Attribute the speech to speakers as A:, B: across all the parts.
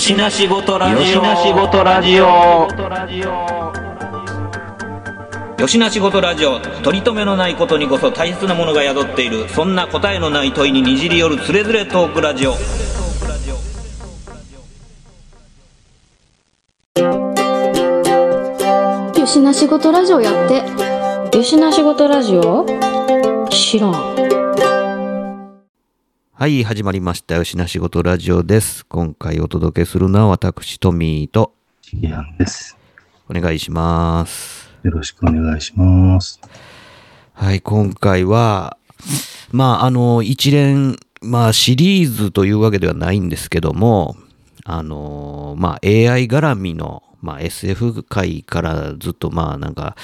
A: よしなしごとラジオ。よしなしごとラジオ。よしなしごとラジオ。取り留めのないことにこそ大切なものが宿っている。そんな答えのない問いににじり寄るつれづれトークラジオ。
B: よしな仕事ラジオやって
C: よしな仕事ラジオ？知らん
D: はい、始まりました。よしな仕事ラジオです。今回お届けするのは私、トミーと
E: シゲアンです。
D: お願いします。
E: よろしくお願いします。
D: はい、今回は、まあ、あの、一連、まあ、シリーズというわけではないんですけども、あの、まあ、AI 絡みの、まあ、SF 界からずっと、まあ、なんか、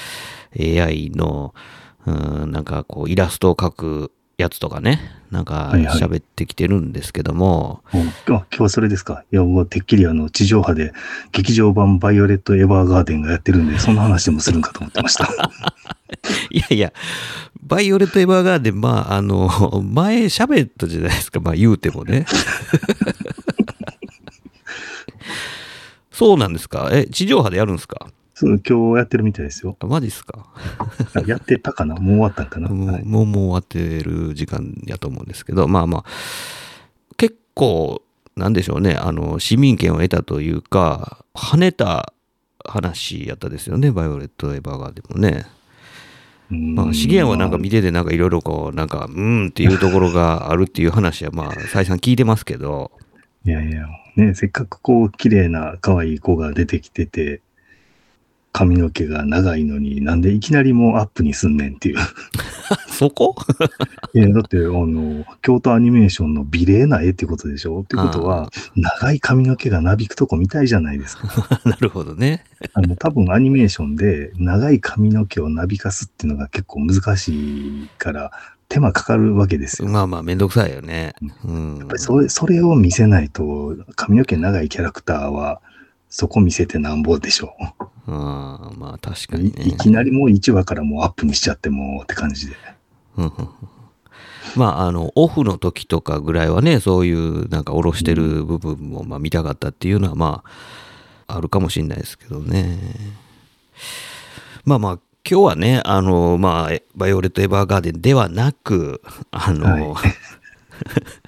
D: AI の、うん、なんかこう、イラストを描くやつとかね、なんか
E: はいはい。
D: 喋ってきてるんですけども、
E: もうあ今日はそれですか。いや、もうてっきりあの、地上波で劇場版バイオレット・エヴァーガーデンがやってるんで、そんな話でもするんかと思ってました。
D: いやいや、バイオレット・エヴァーガーデン、まあ、あの、前喋ったじゃないですか、まあ言うてもね。そうなんですか？え、地上波でやるんですか？
E: そう今日やってるみたいですよ。
D: あマジっすか？
E: あやってたかな？もう終わったんかな、
D: もう
E: はい。
D: もう終わってる時間やと思うんですけど、まあまあ、結構、なんでしょうね、あの、市民権を得たというか、跳ねた話やったですよね、バイオレット・エヴァーガーデンもね。
E: うん。
D: まあ、資源はなんか見てて、なんかいろいろこう、なんか、うーんっていうところがあるっていう話は、まあ、再三聞いてますけど、
E: いやいや、ね、せっかくこう、綺麗な可愛い子が出てきてて、髪の毛が長いのになんでいきなりもうアップにすんねんっていう。
D: そこ？
E: いやだって、あの、京都アニメーションの美麗な絵ってことでしょ？ってことは、長い髪の毛がなびくとこ見たいじゃないですか。
D: なるほどね。
E: あの、多分アニメーションで長い髪の毛をなびかすっていうのが結構難しいから、手間かかるわけですよ。
D: まあまあ、めんどくさいよね。うん
E: やっぱりそれそれを見せないと、髪の毛長いキャラクターは、そこ見せてなんぼでしょ
D: あーまあ、確か
E: う。い
D: にね。
E: いきなりもう1話からもうアップにしちゃってもって感じで。
D: まあ、あの、オフの時とかぐらいはね、そういう、なんか、下ろしてる部分も、まあ、見たかったっていうのは、まあ、あるかもしれないですけどね。まあまあ、今日はね、あの、まあ、えバイオレット・エヴァーガーデンではなく、あの、
E: はい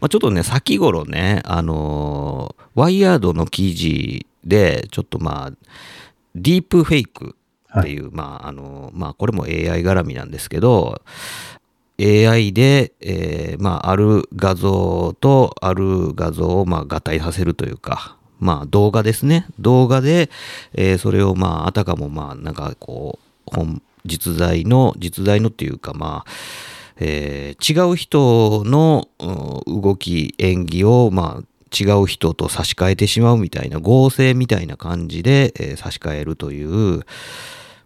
D: まあちょっとね、先頃ね、あの、ワイヤードの記事で、ちょっとまあ、ディープフェイクっていう、まあ、あの、まあ、これも AI 絡みなんですけど、AI で、えーまあ、ある画像とある画像を、まあ、合体させるというか、まあ、動画ですね。動画で、えーそれを、まあ、あたかも、まあ、なんか、こう、本、実在の、実在のっていうか、まあ、えー違う人の動き、演技を、まあ、違う人と差し替えてしまうみたいな、合成みたいな感じで、えー差し替えるという、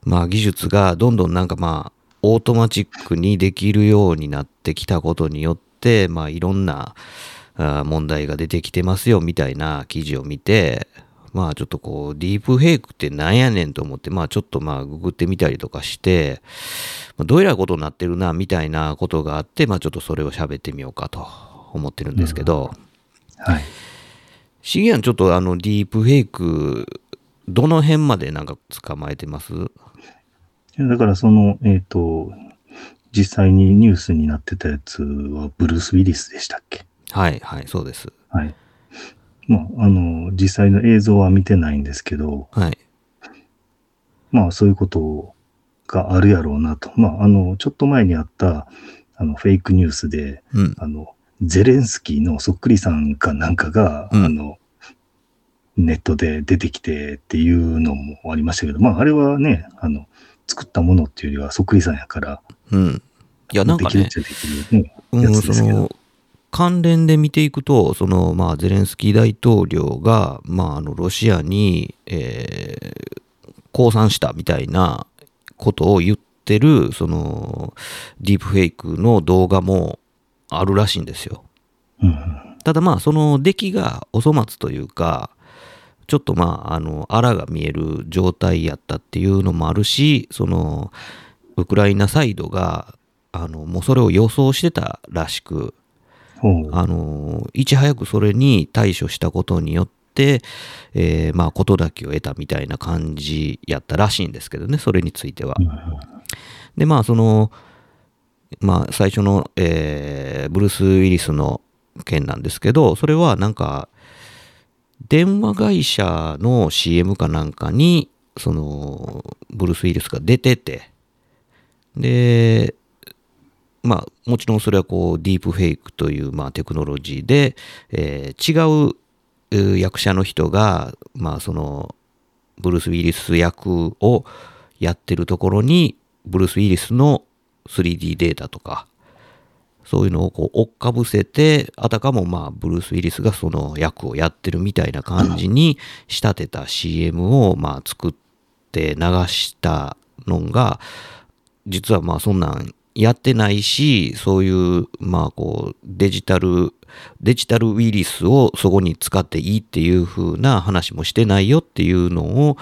D: まあ、技術がどんどんなんかまあ、オートマチックにできるようになってきたことによって、まあ、いろんな問題が出てきてますよみたいな記事を見て、まあちょっとこう、ディープフェイクってなんやねんと思って、まあちょっとまあググってみたりとかして、まあどうやらことになってるな、みたいなことがあって、まあちょっとそれを喋ってみようかと思ってるんですけど、
E: はい。
D: シゲアンちょっとあのディープフェイク、どの辺までなんか捕まえてます？
E: いやだからその、えっ、と、実際にニュースになってたやつはブルース・ウィリスでしたっけ？
D: はい、はい、そうです。
E: はい。まあ、あの、実際の映像は見てないんですけど、
D: はい。
E: まあ、そういうことがあるやろうなと。まあ、あの、ちょっと前にあった、あの、フェイクニュースで、
D: うん。
E: あの、ゼレンスキーのそっくりさんかなんかが、
D: うん
E: あの、ネットで出てきてっていうのもありましたけど、まあ、あれはね、あの、作ったものっていうよりはそっくりさんやから、
D: うん。いや、なんかね
E: できるっ、ちゃできる、ね、や
D: うん、
E: つですけど
D: 関連で見ていくと、その、まあ、ゼレンスキー大統領が、まあ、あの、ロシアに、えー、降参したみたいなことを言ってる、その、ディープフェイクの動画もあるらしいんですよ。
E: うん
D: ただまあ、その出来がお粗末というか、ちょっとまあ、あの、あらが見える状態やったっていうのもあるし、その、ウクライナサイドが、あの、もうそれを予想してたらしく。あの、いち早くそれに対処したことによって、えーまあ、事だけを得たみたいな感じやったらしいんですけどね、それについては。で、まあ、その、まあ、最初の、えーブルース・ウィリスの件なんですけど、それはなんか、電話会社の CM かなんかに、その、ブルース・ウィリスが出てて、で、まあ、もちろんそれはこう、ディープフェイクという、まあ、テクノロジーで、えー違う役者の人が、まあ、その、ブルース・ウィリス役をやってるところに、ブルース・ウィリスの 3D データとか、そういうのをこう追っかぶせて、あたかもまあ、ブルース・ウィリスがその役をやってるみたいな感じに仕立てた CM をまあ作って流したのが、実はまあそんなんやってないし、そういうまあこうデジタル、デジタルウィリスをそこに使っていいっていう風な話もしてないよっていうのを、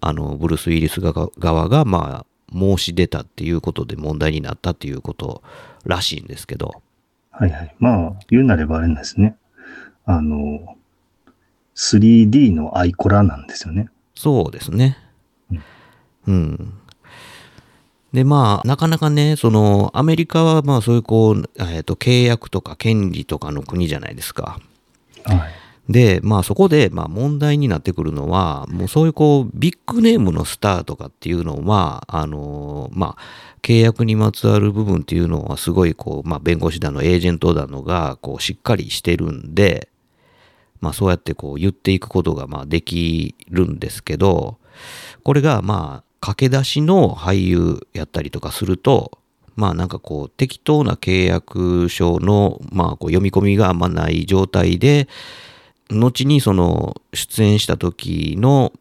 D: あの、ブルース・ウィリス側側がまあ申し出たっていうことで問題になったっていうことらしいんですけど、
E: はいはい。まあ、言うなればあれなんですね。あの、3D のアイコラなんですよね。
D: そうですね。うん。で、まあ、なかなかね、その、アメリカは、まあ、そういう、こう、えっ、と、契約とか権利とかの国じゃないですか。
E: はい。
D: で、まあ、そこで、まあ、問題になってくるのは、もうそういう、こう、ビッグネームのスターとかっていうのは、あの、まあ、契約にまつわる部分っていうのは、すごい、こう、まあ、弁護士だの、エージェントだのが、こう、しっかりしてるんで、まあ、そうやって、こう、言っていくことが、まあ、できるんですけど、これが、まあ、駆け出しの俳優やったりとかすると、まあなんかこう適当な契約書のまあこう読み込みがあんまない状態で、後にその出演した時の、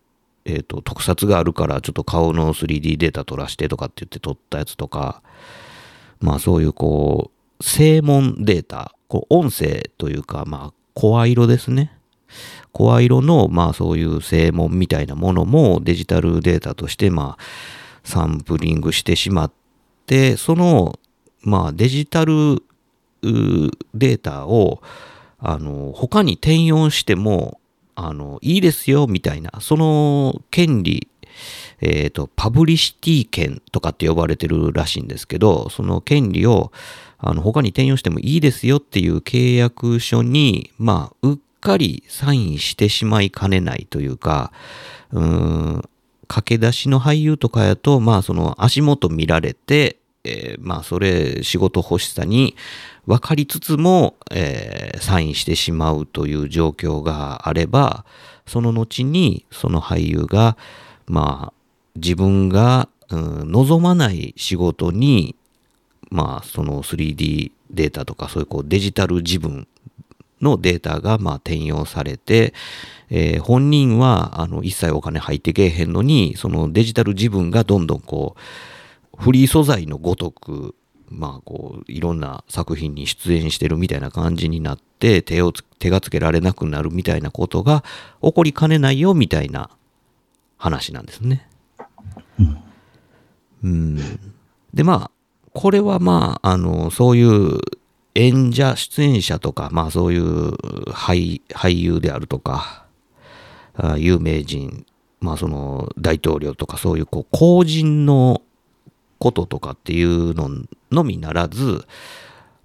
D: えー、と特撮があるからちょっと顔の 3D データ取らしてとかって言って撮ったやつとか、まあそういうこう、声紋データ、こう音声というかまあ声色ですね。声色のまあそういう声紋みたいなものもデジタルデータとしてまあサンプリングしてしまって、そのまあデジタルデータをあの他に転用してもあのいいですよみたいなその権利えっ、とパブリシティ権とかって呼ばれてるらしいんですけどその権利をあの他に転用してもいいですよっていう契約書にまあうっかりサインしてしまいかねないというかうん駆け出しの俳優とかやとまあその足元見られてえーまあそれ仕事欲しさに分かりつつも、えーサインしてしまうという状況があればその後にその俳優がまあ自分が、うん望まない仕事にまあその 3D データとかそういうこうデジタル自分のデータがまあ転用されて、えー本人はあの一切お金入ってけえへんのにそのデジタル自分がどんどんこうフリー素材のごとくまあこういろんな作品に出演してるみたいな感じになって手をつ手がつけられなくなるみたいなことが起こりかねないよみたいな話なんですね。うん、でまあこれはまああのそういう演者出演者とかまあそういう俳優であるとか有名人まあその大統領とかそういうこう公人のこととかっていうののみならず、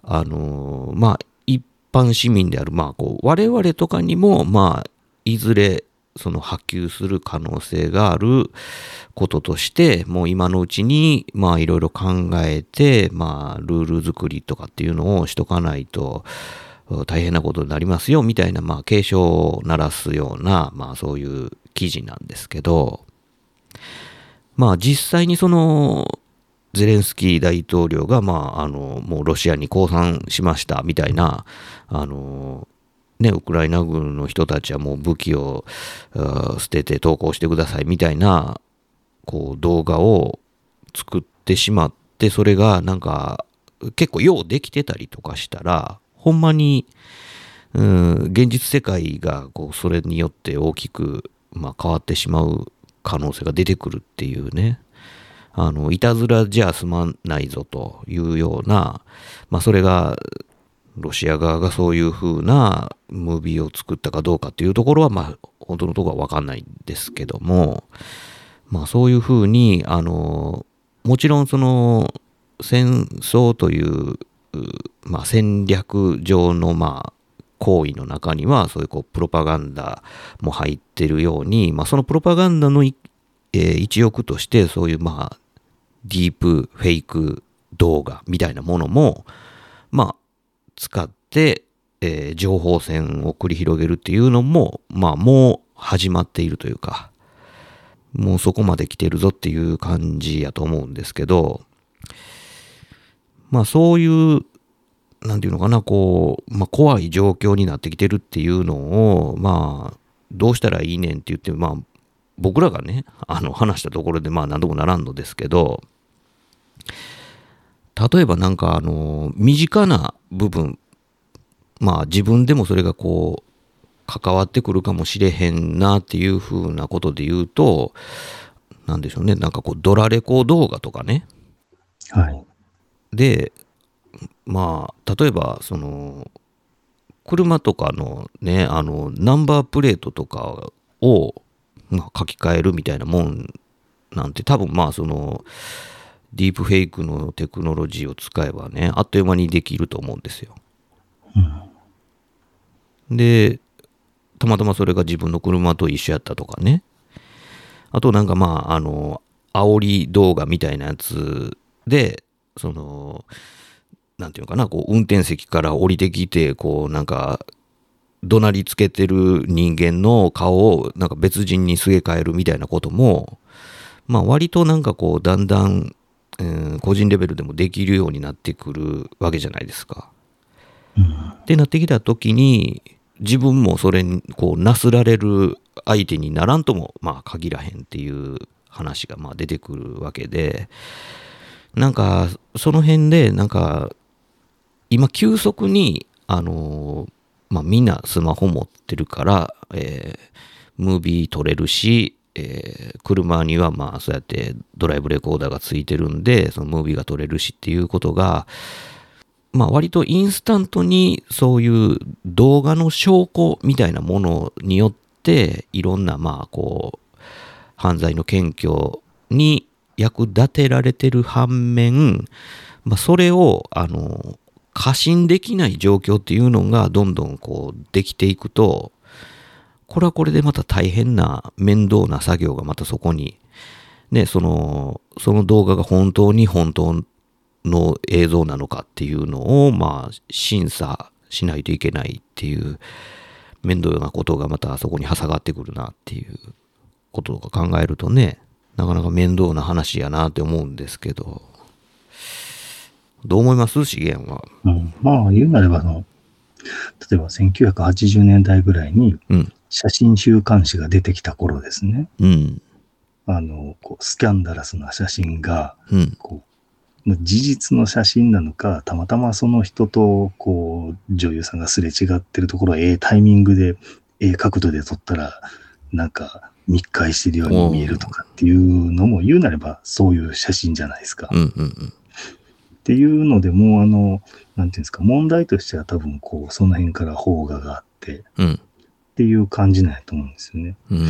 D: あのまあ、一般市民である、まあ、こう、我々とかにも、まあ、いずれ、その波及する可能性があることとして、もう今のうちに、まあ、いろいろ考えて、まあ、ルール作りとかっていうのをしとかないと、大変なことになりますよ、みたいな、まあ、警鐘を鳴らすような、まあ、そういう記事なんですけど、まあ、実際にその、ゼレンスキー大統領が、まあ、あの、もうロシアに降参しましたみたいな、あの、ね、ウクライナ軍の人たちはもう武器を捨てて投降してくださいみたいな、こう、動画を作ってしまって、それがなんか、結構ようできてたりとかしたら、ほんまに、うん、現実世界がこうそれによって大きく、まあ、変わってしまう可能性が出てくるっていうね。あの、いたずらじゃ済まないぞというような、まあそれが、ロシア側がそういう風なムービーを作ったかどうかっていうところは、まあ、本当のところはわかんないんですけども、まあ、そういう風に、あの、もちろんその、戦争という、まあ、戦略上の、まあ、行為の中には、そういうこう、プロパガンダも入ってるように、まあ、そのプロパガンダの、えー、一翼として、そういう、まあ、ディープフェイク動画みたいなものも、まあ、使って、えー、情報戦を繰り広げるっていうのも、まあ、もう始まっているというか、もうそこまで来てるぞっていう感じやと思うんですけど、まあそういう、なんていうのかな、こう、まあ怖い状況になってきてるっていうのを、まあ、どうしたらいいねんって言って、まあ、僕らがね、あの話したところでまあ何度もならんのですけど、例えばなんかあの、身近な部分、まあ自分でもそれがこう、関わってくるかもしれへんなっていうふうなことで言うと、なんでしょうね、なんかこう、ドラレコ動画とかね。
E: はい。
D: で、まあ、例えば、その、車とかのね、あの、ナンバープレートとかを、まあ、書き換えるみたいなもんなんて、多分まあ、その、ディープフェイクのテクノロジーを使えばね、あっという間にできると思うんですよ。うん、で、たまたまそれが自分の車と一緒やったとかね。あとなんかまあ、あの、煽り動画みたいなやつで、その、なんていうかな、こう、運転席から降りてきて、こう、なんか、怒鳴りつけてる人間の顔をなんか別人にすげ替えるみたいなことも、まあ割となんかこう、だんだん、うん、個人レベルでもできるようになってくるわけじゃないですか。うん、ってなってきた時に、自分もそれにこうなすられる相手にならんともまあ限らへんっていう話がまあ出てくるわけでなんかその辺でなんか今急速にあのまあみんなスマホ持ってるから、えー、ムービー撮れるしえー、車にはまあそうやってドライブレコーダーがついてるんで、そのムービーが撮れるしっていうことが、まあ割とインスタントにそういう動画の証拠みたいなものによっていろんなまあこう犯罪の検挙に役立てられてる反面、まあ、それをあの過信できない状況っていうのがどんどんこうできていくとこれはこれでまた大変な面倒な作業がまたそこにねそのその動画が本当に本当の映像なのかっていうのを、まあ、審査しないといけないっていう面倒なことがまたそこに挟がってくるなっていうこととか考えるとね、なかなか面倒な話やなって思うんですけど、どう思います？資源は。
E: うん、まあ、言うなれば、の、例えば1980年代ぐらいに、写真週刊誌が出てきた頃ですね。
D: うん。
E: あの、こう、スキャンダラスな写真が、こう、事実の写真なのか、たまたまその人と、こう、女優さんがすれ違ってるところをええタイミングで、ええ角度で撮ったら、なんか密会してるように見えるとかっていうのも言うなればそういう写真じゃないですか。
D: うんうんうん、っ
E: ていうのでもうあの、なんていうんですか、問題としては多分こう、その辺から邦画があって、
D: うん、っ
E: ていう感じなんやと思うんですよね。
D: うん、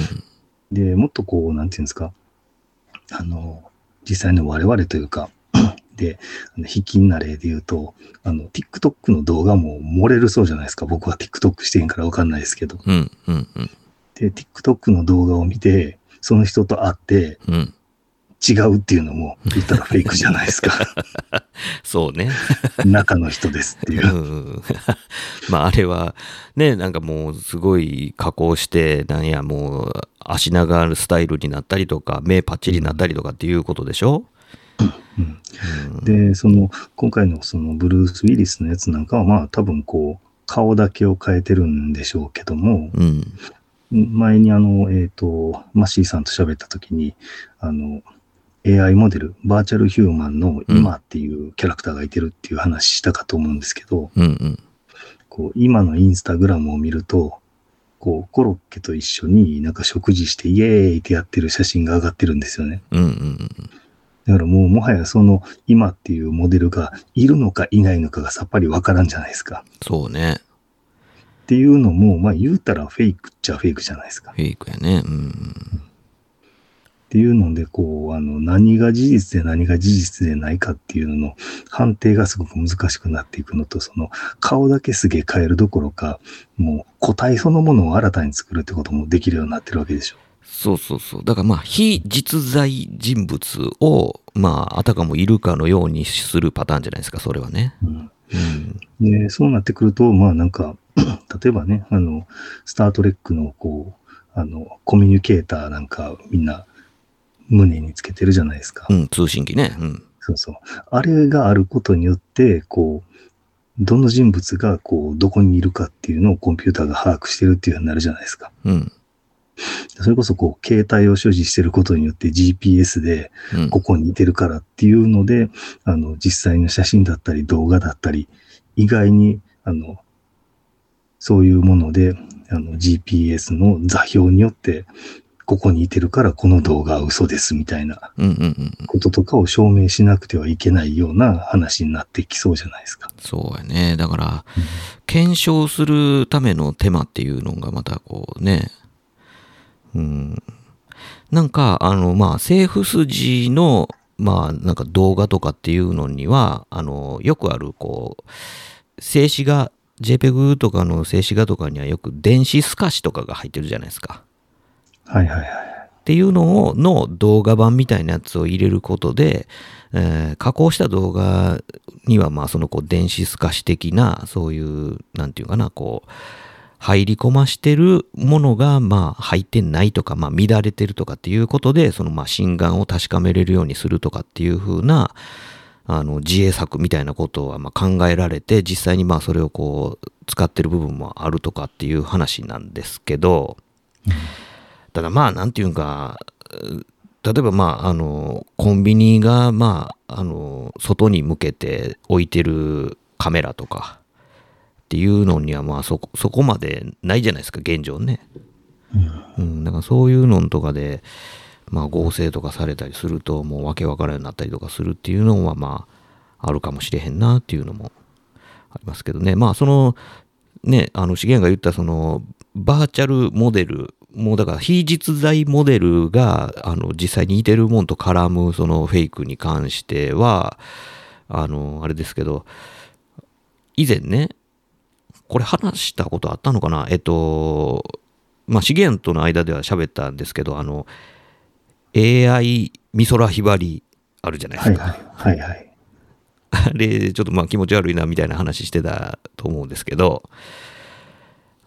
E: で、もっとこう、なんていうんですか、あの、実際の我々というか、で、あの、卑近な例で言うと、あの、TikTok の動画も漏れるそうじゃないですか。僕は TikTok してんからわかんないですけど。
D: うんうんうん、
E: で、TikTok の動画を見て、その人と会って、
D: うん、
E: 違うっていうのも言ったらフェイクじゃないですか。
D: そうね。
E: 中の人ですっていう。
D: うん、まああれはね、なんかもうすごい加工して、なんやもう足長スタイルになったりとか、目パッチリになったりとかっていうことでしょ、
E: うん、で、その、今回のそのブルース・ウィリスのやつなんかは、まあ多分こう、顔だけを変えてるんでしょうけども、
D: うん、
E: 前にあの、えっ、ー、と、マッシーさんと喋った時に、あの、AI モデル、バーチャルヒューマンの今っていうキャラクターがいてるっていう話したかと思うんですけど、
D: うんうん、
E: こう今のインスタグラムを見ると、こうコロッケと一緒になんか食事してイエーイってやってる写真が上がってるんですよね。
D: うんうんうん
E: だからもうもはやその今っていうモデルがいるのかいないのかがさっぱりわからんじゃないですか。
D: そうね。
E: っていうのも、まあ言うたらフェイクっちゃフェイクじゃないですか。
D: フェイクやね。うん。
E: っていうので、こう、あの、何が事実で何が事実でないかっていうのの判定がすごく難しくなっていくのと、その、顔だけすげえ変えるどころか、もう個体そのものを新たに作るってこともできるようになってるわけでしょ。
D: そうそうそう。だからまあ、非実在人物を、まあ、あたかもいるかのようにするパターンじゃないですか、それはね。うん。
E: うん、でそうなってくると、まあなんか、例えばね、あの、スタートレックの、こう、あの、コミュニケーターなんかみんな胸につけてるじゃないですか。
D: うん、通信機ね。うん。
E: そうそう。あれがあることによって、こう、どの人物が、こう、どこにいるかっていうのをコンピューターが把握してるっていうふうになるじゃないですか。
D: うん。
E: それこそ、こう、携帯を所持してることによって GPS で、ここにいてるからっていうので、うん、あの、実際の写真だったり動画だったり、意外に、あの、そういうもので、あの、GPS の座標によって、ここにいてるからこの動画は嘘ですみたいなこととかを証明しなくてはいけないような話になってきそうじゃないですか。
D: そうやね。だから、検証するための手間っていうのがまたこうね、うん。なんか、あの、まあ、政府筋の、まあ、なんか動画とかっていうのには、あの、よくある、こう、静止画、JPEG とかの静止画とかにはよく電子透かしとかが入ってるじゃないですか。
E: はいはいはい。
D: っていうのを、の動画版みたいなやつを入れることで、えー、加工した動画には、まあ、そのこう、電子透かし的な、そういう、なんていうかな、こう、入り込ましてるものが、まあ、入ってないとか、まあ、乱れてるとかっていうことで、その、まあ、心眼を確かめれるようにするとかっていう風な、あの、自衛策みたいなことは、まあ、考えられて、実際に、まあ、それをこう、使ってる部分もあるとかっていう話なんですけど、うんただまあ、なんていうか、例えばまあ、あの、コンビニがまあ、あの、外に向けて置いてるカメラとかっていうのにはまあそこ、そこまでないじゃないですか、現状ね。うん。だからそういうのとかで、まあ合成とかされたりすると、もうわけわからんようになったりとかするっていうのはまあ、あるかもしれへんなっていうのもありますけどね。まあその、ね、あの、資源が言ったその、バーチャルモデルもうだから非実在モデルがあの実際に似てるもんと絡むそのフェイクに関してはあのあれですけど以前ねこれ話したことあったのかな？えっとまあ資源との間では喋ったんですけどあの AI 美空ひばりあるじゃないですか。
E: はい。はい、はい、
D: あれちょっとまあ気持ち悪いなみたいな話してたと思うんですけど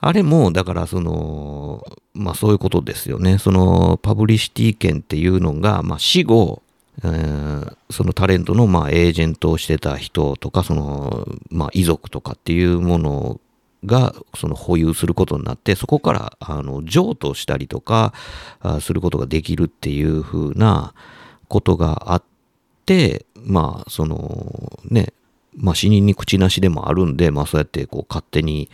D: あれも、だからその、まあそういうことですよね。そのパブリシティ権っていうのが、まあ死後、えー、そのタレントのまあエージェントをしてた人とか、その、まあ遺族とかっていうものがその保有することになって、そこからあの譲渡したりとかすることができるっていうふうなことがあって、まあそのね、まあ死人に口なしでもあるんで、まあそうやってこう勝手に、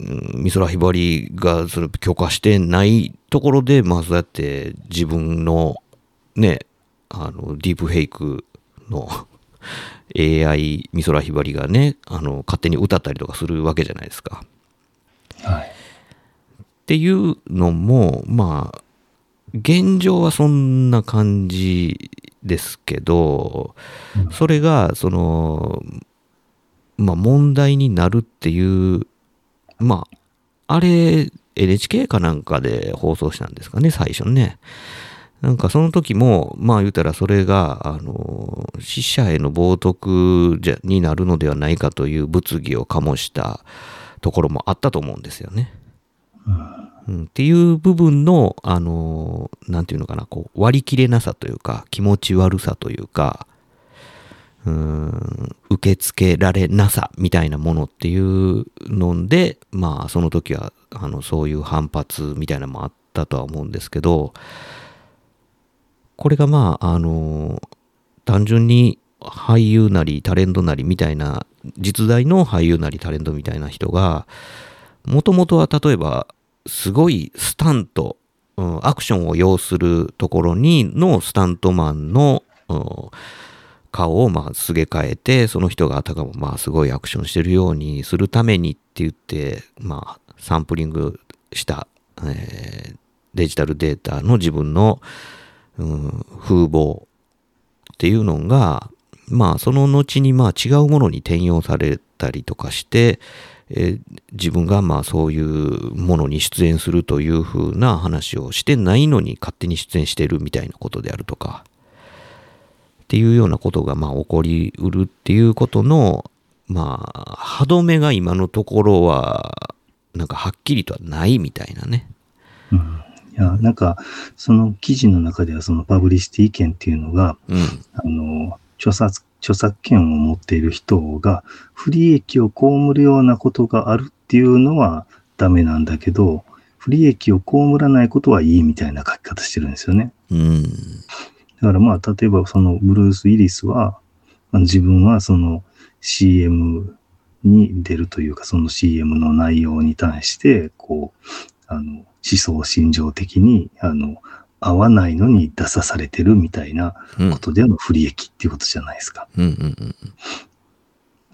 D: 美空ひばりがそれ許可してないところで、まあそうやって自分のね、あの、ディープフェイクの AI 美空ひばりがね、あの、勝手に歌ったりとかするわけじゃないですか。
E: はい。
D: っていうのも、まあ、現状はそんな感じですけど、それが、その、まあ問題になるっていうまあ、あれ、NHK かなんかで放送したんですかね、最初ね。なんかその時も、まあ言うたらそれが、あの、死者への冒涜じゃになるのではないかという物議を醸したところもあったと思うんですよね。うん、っていう部分の、あの、なんていうのかな、こう割り切れなさというか、気持ち悪さというか、うん受け付けられなさみたいなものっていうのでまあその時はあのそういう反発みたいなのもあったとは思うんですけどこれがまああの単純に俳優なりタレントなりみたいな実在の俳優なりタレントみたいな人がもともとは例えばすごいスタントうん、アクションを要するところにのスタントマンの、うん、顔をまあすげ替えてその人があたかもまあすごいアクションしてるようにするためにって言ってまあサンプリングした、えー、デジタルデータの自分の、うん、風貌っていうのがまあその後にまあ違うものに転用されたりとかして、えー、自分がまあそういうものに出演するというふうな話をしてないのに勝手に出演してるみたいなことであるとか。っていうようなことがまあ起こりうるっていうことのまあ歯止めが今のところはなんかはっきりとはないみたいなね。
E: うん、いやなんかその記事の中ではそのパブリシティ権っていうのが、うん、あの著作著作権を持っている人が不利益を被るようなことがあるっていうのはダメなんだけど、不利益を被らないことはいいみたいな書き方してるんですよね。
D: うん。だ
E: からまあ、例えばそのブルース・イリスは、自分はその CM に出るというか、その CM の内容に対して、こう、あの、思想心情的に、あの、合わないのに出さされてるみたいなことでの不利益っていうことじゃないですか。
D: うんうんうん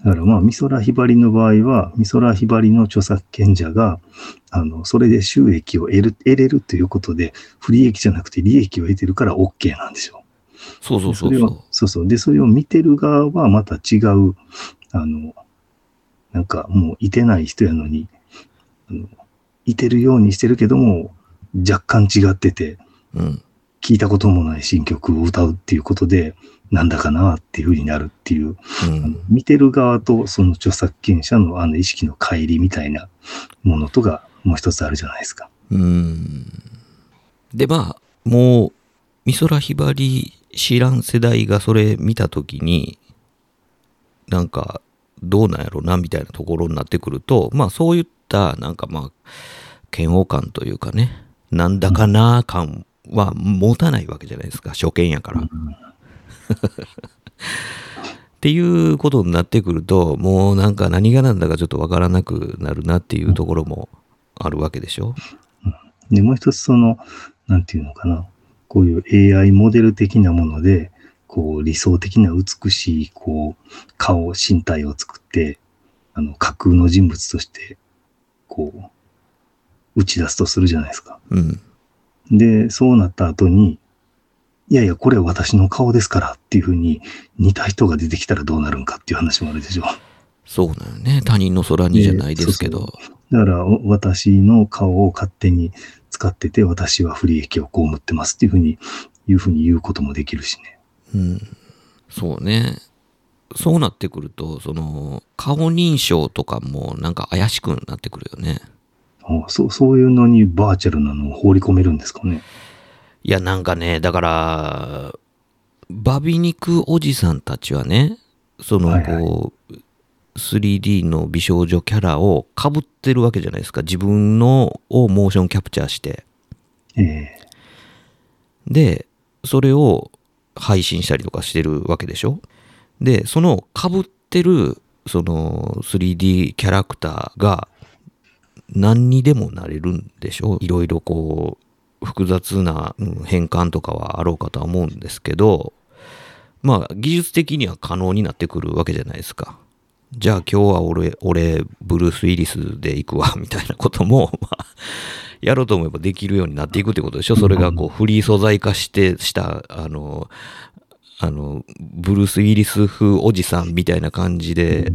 E: だからまあ、美空ひばりの場合は、美空ひばりの著作権者が、あの、それで収益を得る、得れるということで、不利益じゃなくて利益を得てるから OK なんですよ。
D: そうそうそうそう。
E: そうそう。で、それを見てる側はまた違う、あの、なんかもういてない人やのに、あのいてるようにしてるけども、若干違ってて、
D: うん、
E: 聞いたこともない新曲を歌うっていうことで、なんだかなっていうふうになるっていう、
D: うん、
E: 見てる側とその著作権者のあの意識の乖離みたいなものとがもう一つあるじゃないですか。
D: うん。で、まあ、もう、美空ひばり知らん世代がそれ見たときに、なんか、どうなんやろな、みたいなところになってくると、まあそういった、なんかまあ、嫌悪感というかね、なんだかな感は持たないわけじゃないですか、初見やから。っていうことになってくると、もうなんか何が何だかちょっとわからなくなるなっていうところもあるわけでしょ。
E: で、もう一つその、なんていうのかな、こういう AI モデル的なもので、こう理想的な美しい、こう、顔、身体を作って、あの、架空の人物として、こう、打ち出すとするじゃないですか。
D: うん。
E: で、そうなった後に、いやいや、これ私の顔ですからっていうふうに似た人が出てきたらどうなるんかっていう話もあるでしょ。
D: そうだよね。他人の空にじゃないですけど。そう
E: そうだから、私の顔を勝手に使ってて、私は不利益を被ってますっていうふうに、いうふうに言うこともできるしね。
D: うん。そうね。そうなってくると、その、顔認証とかもなんか怪しくなってくるよね。
E: あそう、そういうのにバーチャルなのを放り込めるんですかね？
D: いや、なんかね、だから、バビ肉おじさんたちはね、その、こう、3D の美少女キャラをかぶってるわけじゃないですか。自分のをモーションキャプチャーして。
E: ええ
D: で、それを配信したりとかしてるわけでしょ？で、そのかぶってる、その 3D キャラクターが何にでもなれるんでしょいろいろこう、複雑な変換とかはあろうかとは思うんですけど、まあ、技術的には可能になってくるわけじゃないですか。じゃあ今日は俺、俺、ブルース・ウィリスで行くわ、みたいなことも、まあ、やろうと思えばできるようになっていくってことでしょ。それがこう、フリー素材化して、した、あの、あの、ブルース・ウィリス風おじさんみたいな感じで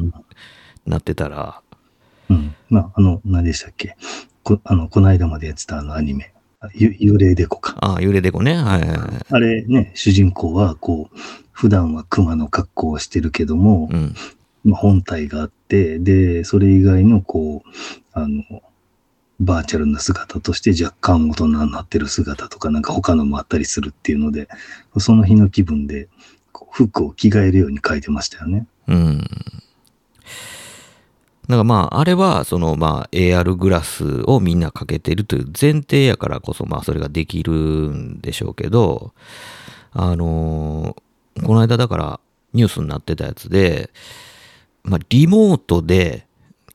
D: なってたら、
E: うん。まあ、あの、何でしたっけ？こ、あの、この間までやってたあのアニメ。ゆ幽霊デコか。
D: ああ、幽霊デコね。はい、はい。
E: あれね、主人公は、こう、普段は熊の格好をしてるけども、
D: うん、
E: まあ、本体があって、で、それ以外の、こう、あの、バーチャルな姿として若干大人になってる姿とか、なんか他のもあったりするっていうので、その日の気分で、服を着替えるように書いてましたよね。
D: うん。だかまあ、あれは、そのまあ、AR グラスをみんなかけてるという前提やからこそ、まあ、それができるんでしょうけど、あのー、この間だからニュースになってたやつで、まあ、リモートで、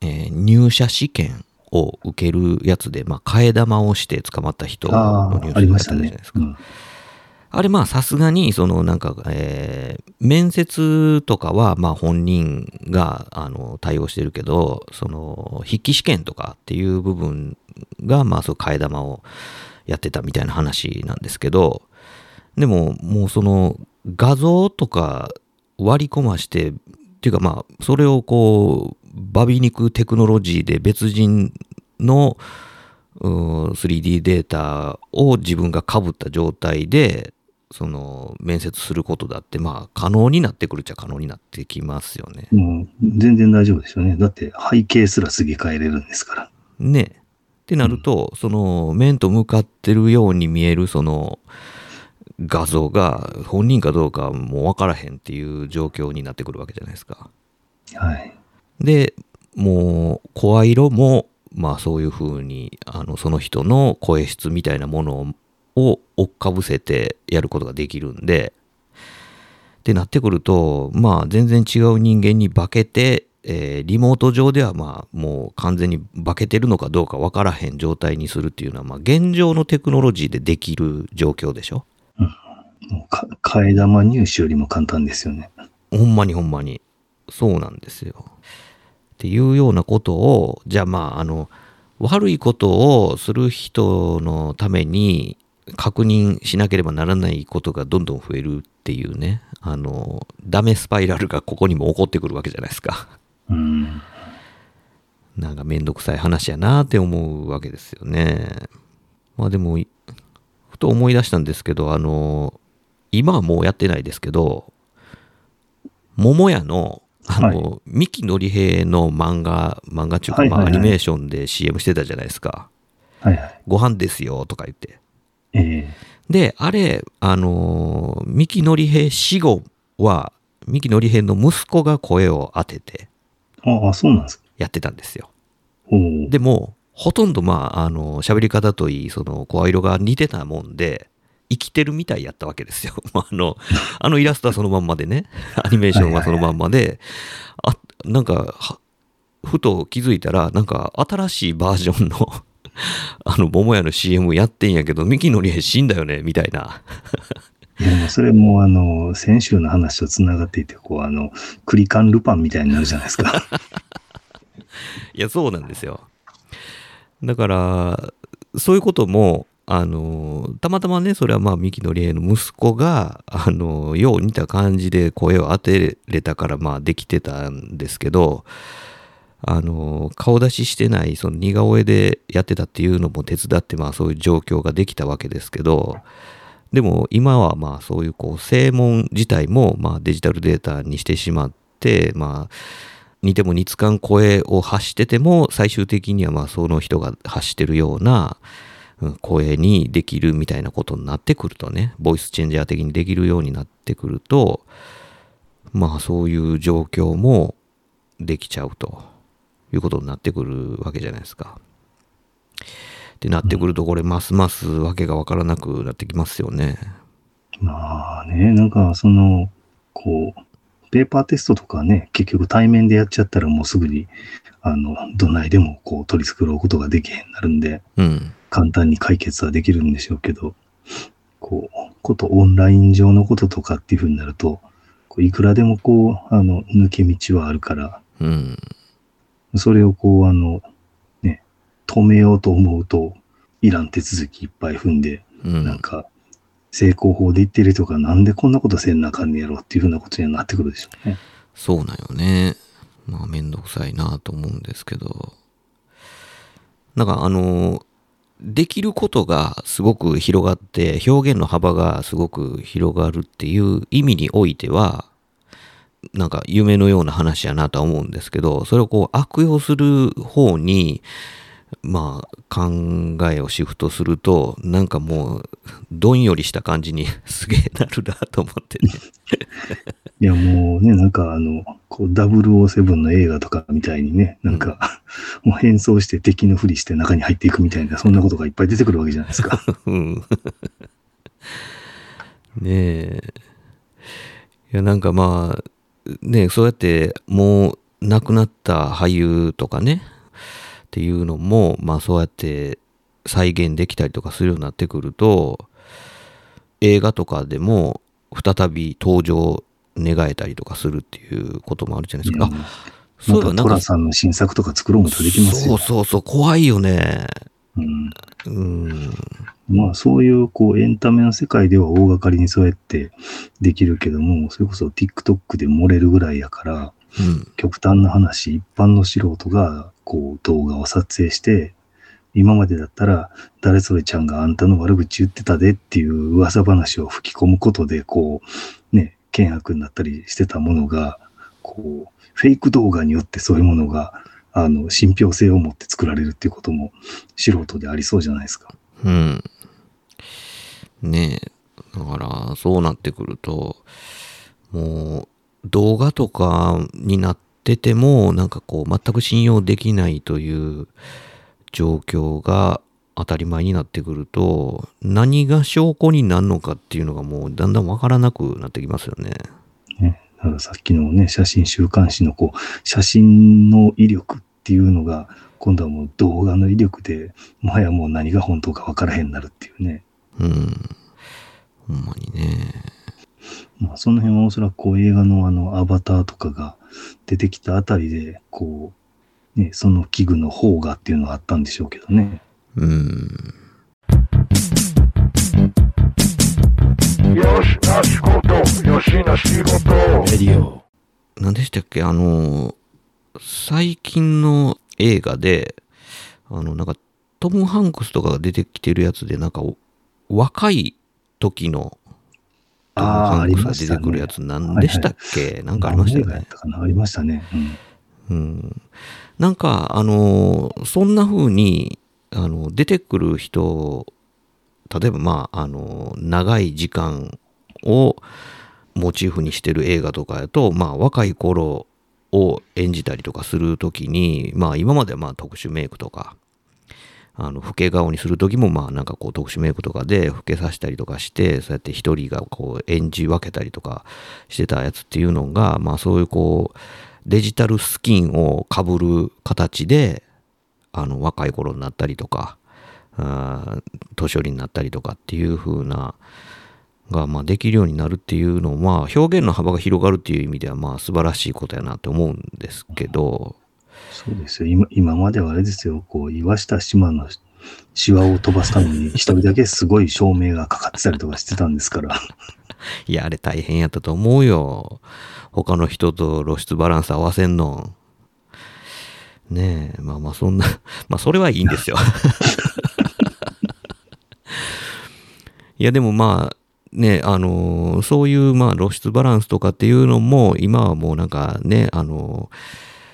D: えー、入社試験を受けるやつで、まあ、替え玉をして捕まった人
E: のニュースがあったじゃないですか。
D: ああれまあさすがにそのなんか、えー、面接とかはまあ本人があの対応してるけどその筆記試験とかっていう部分がまあそう替え玉をやってたみたいな話なんですけどでももうその画像とか割り込ましてっていうかまあそれをこうバビ肉テクノロジーで別人の 3D データを自分がかぶった状態でその面接することだってまあ可能になってくるっちゃ可能になってきますよね。
E: もう全然大丈夫ですよね。だって背景すらすげ替えれるんですから。
D: ねってなると、うん、その面と向かってるように見えるその画像が本人かどうかもう分からへんっていう状況になってくるわけじゃないですか。
E: はい。
D: でもう声色もまあそういうふうにあのその人の声質みたいなものをを追っかぶせてやることができるんで、ってなってくると、まあ全然違う人間に化けて、えー、リモート上ではまあもう完全に化けてるのかどうか分からへん状態にするっていうのは、まあ現状のテクノロジーでできる状況でしょ？
E: うん。もうか替え玉入手よりも簡単ですよね。
D: ほんまにほんまに。そうなんですよ。っていうようなことを、じゃあまああの、悪いことをする人のために確認しなければならないことがどんどん増えるっていうね、あの、ダメスパイラルがここにも起こってくるわけじゃないですか。
E: うん。
D: なんかめんどくさい話やなって思うわけですよね。まあでも、ふと思い出したんですけど、あの、今はもうやってないですけど、桃屋の、あの、はい、三木のり平の漫画、漫画中か、まあアニメーションで CM してたじゃないですか。
E: はいはい。
D: ご飯ですよとか言って。
E: え
D: で、あれ、あのー、三木のり平死後は、三木のり平の息子が声を当てて、
E: ああ、そうなんですか。
D: やってたんですよ。
E: で
D: でも、ほとんど、まあ、あの、喋り方といい、その、声色が似てたもんで、生きてるみたいやったわけですよ。あの、あのイラストはそのまんまでね、アニメーションはそのまんまで、あ、なんか、ふと気づいたら、なんか新しいバージョンの あの、桃屋の CM やってんやけど、ミキのりえ死んだよね、みたいな。
E: でもそれもあの、先週の話と繋がっていて、こう、あの、クリカンルパンみたいになるじゃないですか。
D: いや、そうなんですよ。だから、そういうことも、あの、たまたまね、それはまあ、三木のりえの息子が、あの、よう似た感じで声を当てれたから、まあ、できてたんですけど、あの、顔出ししてない、その似顔絵でやってたっていうのも手伝って、まあそういう状況ができたわけですけど、でも今はまあそういうこう正門自体もまあデジタルデータにしてしまって、まあ似ても似つかん声を発してても最終的にはまあその人が発してるような声にできるみたいなことになってくるとね、ボイスチェンジャー的にできるようになってくると、まあそういう状況もできちゃうと。いうことになってくるわけじゃないですか。ってなってくると、これ、ますますわけがわからなくなってきますよね。
E: まあね、なんか、その、こう、ペーパーテストとかね、結局対面でやっちゃったらもうすぐに、あの、どないでもこう取り繕うことができへんなるんで、
D: うん、
E: 簡単に解決はできるんでしょうけど、こう、ことオンライン上のこととかっていうふうになると、こういくらでもこう、あの、抜け道はあるから、
D: うん、
E: それをこう、あの、ね、止めようと思うと、いらん手続きいっぱい踏んで、うん、なんか、成功法で言ってる人がなんでこんなことせんなあかんねやろっていうふうなことにはなってくるでしょうね。
D: そうなんよね。まあ、めんどくさいなと思うんですけど。なんかあの、できることがすごく広がって、表現の幅がすごく広がるっていう意味においては、なんか夢のような話やなとは思うんですけど、それをこう悪用する方に、まあ考えをシフトすると、なんかもうどんよりした感じに すげえなるなと思ってね。
E: いやもうね、なんかあの、こう007の映画とかみたいにね、なんか、うん、もう変装して敵のふりして中に入っていくみたいな、そんなことがいっぱい出てくるわけじゃないですか。
D: うん。ねえ。いやなんかまあ、ね、そうやってもう亡くなった俳優とかね、っっていうのも、まあそうやって再現できたりとかするようになってくると、映画とかでも再び登場願えたりとかするっていうこともあるじゃないですか。
E: うん、そういえばトラさんの新作とか作ろうもできます
D: よ、そうそうそう、怖いよね。
E: うん。うんまあそういうこうエンタメの世界では大掛かりにそうやってできるけども、それこそ TikTok で漏れるぐらいやから、うん、極端な話、一般の素人がこう動画を撮影して、今までだったら、誰それちゃんがあんたの悪口言ってたでっていう噂話を吹き込むことで、こう、ね、険悪になったりしてたものが、こう、フェイク動画によってそういうものが、あの、信憑性を持って作られるっていうことも素人でありそうじゃないですか。
D: うん。ねえ。だから、そうなってくると、もう、動画とかになってても、なんかこう、全く信用できないという状況が当たり前になってくると、何が証拠になるのかっていうのがもうだんだんわからなくなってきますよね。
E: さっきのね、写真週刊誌のこう、写真の威力っていうのが、今度はもう動画の威力で、もはやもう何が本当かわからへんなるっていうね。
D: うん。ほんまにね。
E: まあ、その辺はおそらくこう映画のあのアバターとかが出てきたあたりで、こう、ね、その器具の方がっていうのはあったんでしょうけどね。うん。
D: よしな仕事、よしな仕事。レディオ。何でしたっけ？あの、最近の映画で、あの、なんか、トム・ハンクスとかが出てきてるやつで、なんか、若い時のトム・ハンクスが出てくるやつ、何でしたっけ、はいはい、なんかありましたよね。
E: ありましたね。
D: うん。うん、なんか、あの、そんな風に、あの、出てくる人、例えば、まあ、あの、長い時間をモチーフにしてる映画とかやと、まあ、若い頃を演じたりとかするときに、まあ、今まではまあ特殊メイクとか、あの、老け顔にするときも、まあ、なんかこう、特殊メイクとかで老けさせたりとかして、そうやって一人がこう、演じ分けたりとかしてたやつっていうのが、まあ、そういうこう、デジタルスキンをかぶる形で、あの、若い頃になったりとか、年寄りになったりとかっていう風な、が、まあ、できるようになるっていうのは、表現の幅が広がるっていう意味では、まあ、素晴らしいことやなって思うんですけど。
E: そうですよ。今、今まではあれですよ、こう、岩下島のシワを飛ばすために、一人だけすごい照明がかかってたりとかしてたんですから。
D: いや、あれ大変やったと思うよ。他の人と露出バランス合わせんの。ねえ、まあまあそんな、まあそれはいいんですよ。いやでもまあ、ね、あの、そういうまあ露出バランスとかっていうのも、今はもうなんかね、あの、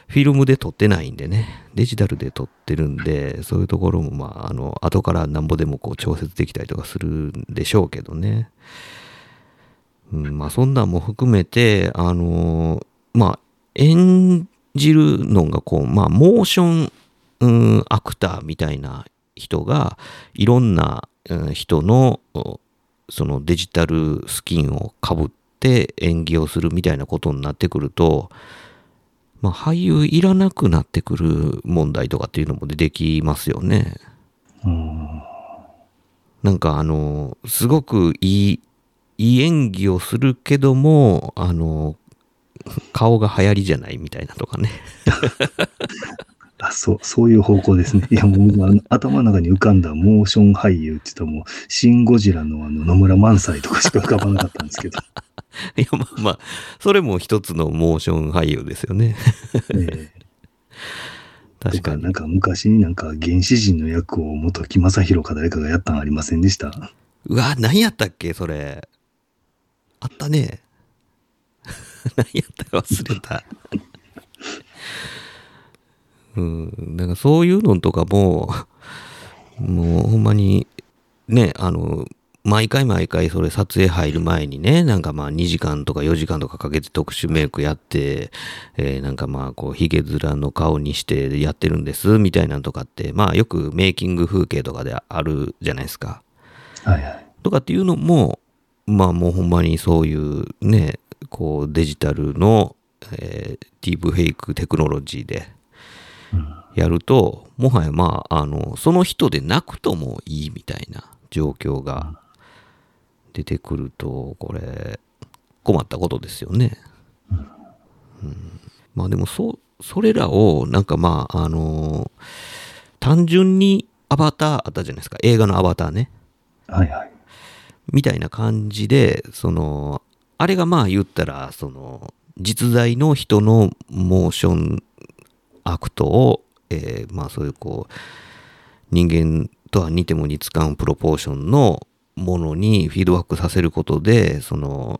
D: フィルムで撮ってないんでね、デジタルで撮ってるんで、そういうところもまあ、あの、後からなんぼでもこう調節できたりとかするんでしょうけどね。うん、まあそんなんも含めて、あの、まあ、演じるのがこう、まあ、モーション、うん、アクターみたいな人が、いろんな、人の、そのデジタルスキンをかぶって演技をするみたいなことになってくると、まあ、俳優いらなくなってくる問題とかっていうのも出てきますよね。うん、なんかあの、すごくいい、いい演技をするけども、あの、顔が流行りじゃないみたいなとかね。
E: あ、そう、そういう方向ですね。いや、もう、頭の中に浮かんだモーション俳優って言ったらもう、シン・ゴジラのあの、野村萬斎とかしか浮かばなかったんですけど。
D: いや、まあまあ、それも一つのモーション俳優ですよね。ええ
E: 確かに。なんか昔になんか原始人の役を元木正宏か誰かがやったんありませんでした？
D: うわ、何やったっけそれ。あったね。何やったか忘れた。うん、だからそういうのとかも、もうほんまに、ね、あの、毎回毎回それ撮影入る前にね、なんかまあ2時間とか4時間とかかけて特殊メイクやって、えー、なんかまあこうヒゲ面の顔にしてやってるんですみたいなんとかって、まあよくメイキング風景とかであるじゃないですか。
E: はいはい。
D: とかっていうのも、まあもうほんまにそういうね、こうデジタルの、えー、ディープフェイクテクノロジーで、やると、もはやまあ、あの、その人でなくともいいみたいな状況が出てくると、これ、困ったことですよね。うん、まあでも、そ、それらを、なんかまあ、あの、単純にアバターあったじゃないですか。映画のアバターね。
E: はいはい。
D: みたいな感じで、その、あれがまあ言ったら、その、実在の人のモーションアクトを、えー、まあそういうこう、人間とは似ても似つかんプロポーションのものにフィードバックさせることで、その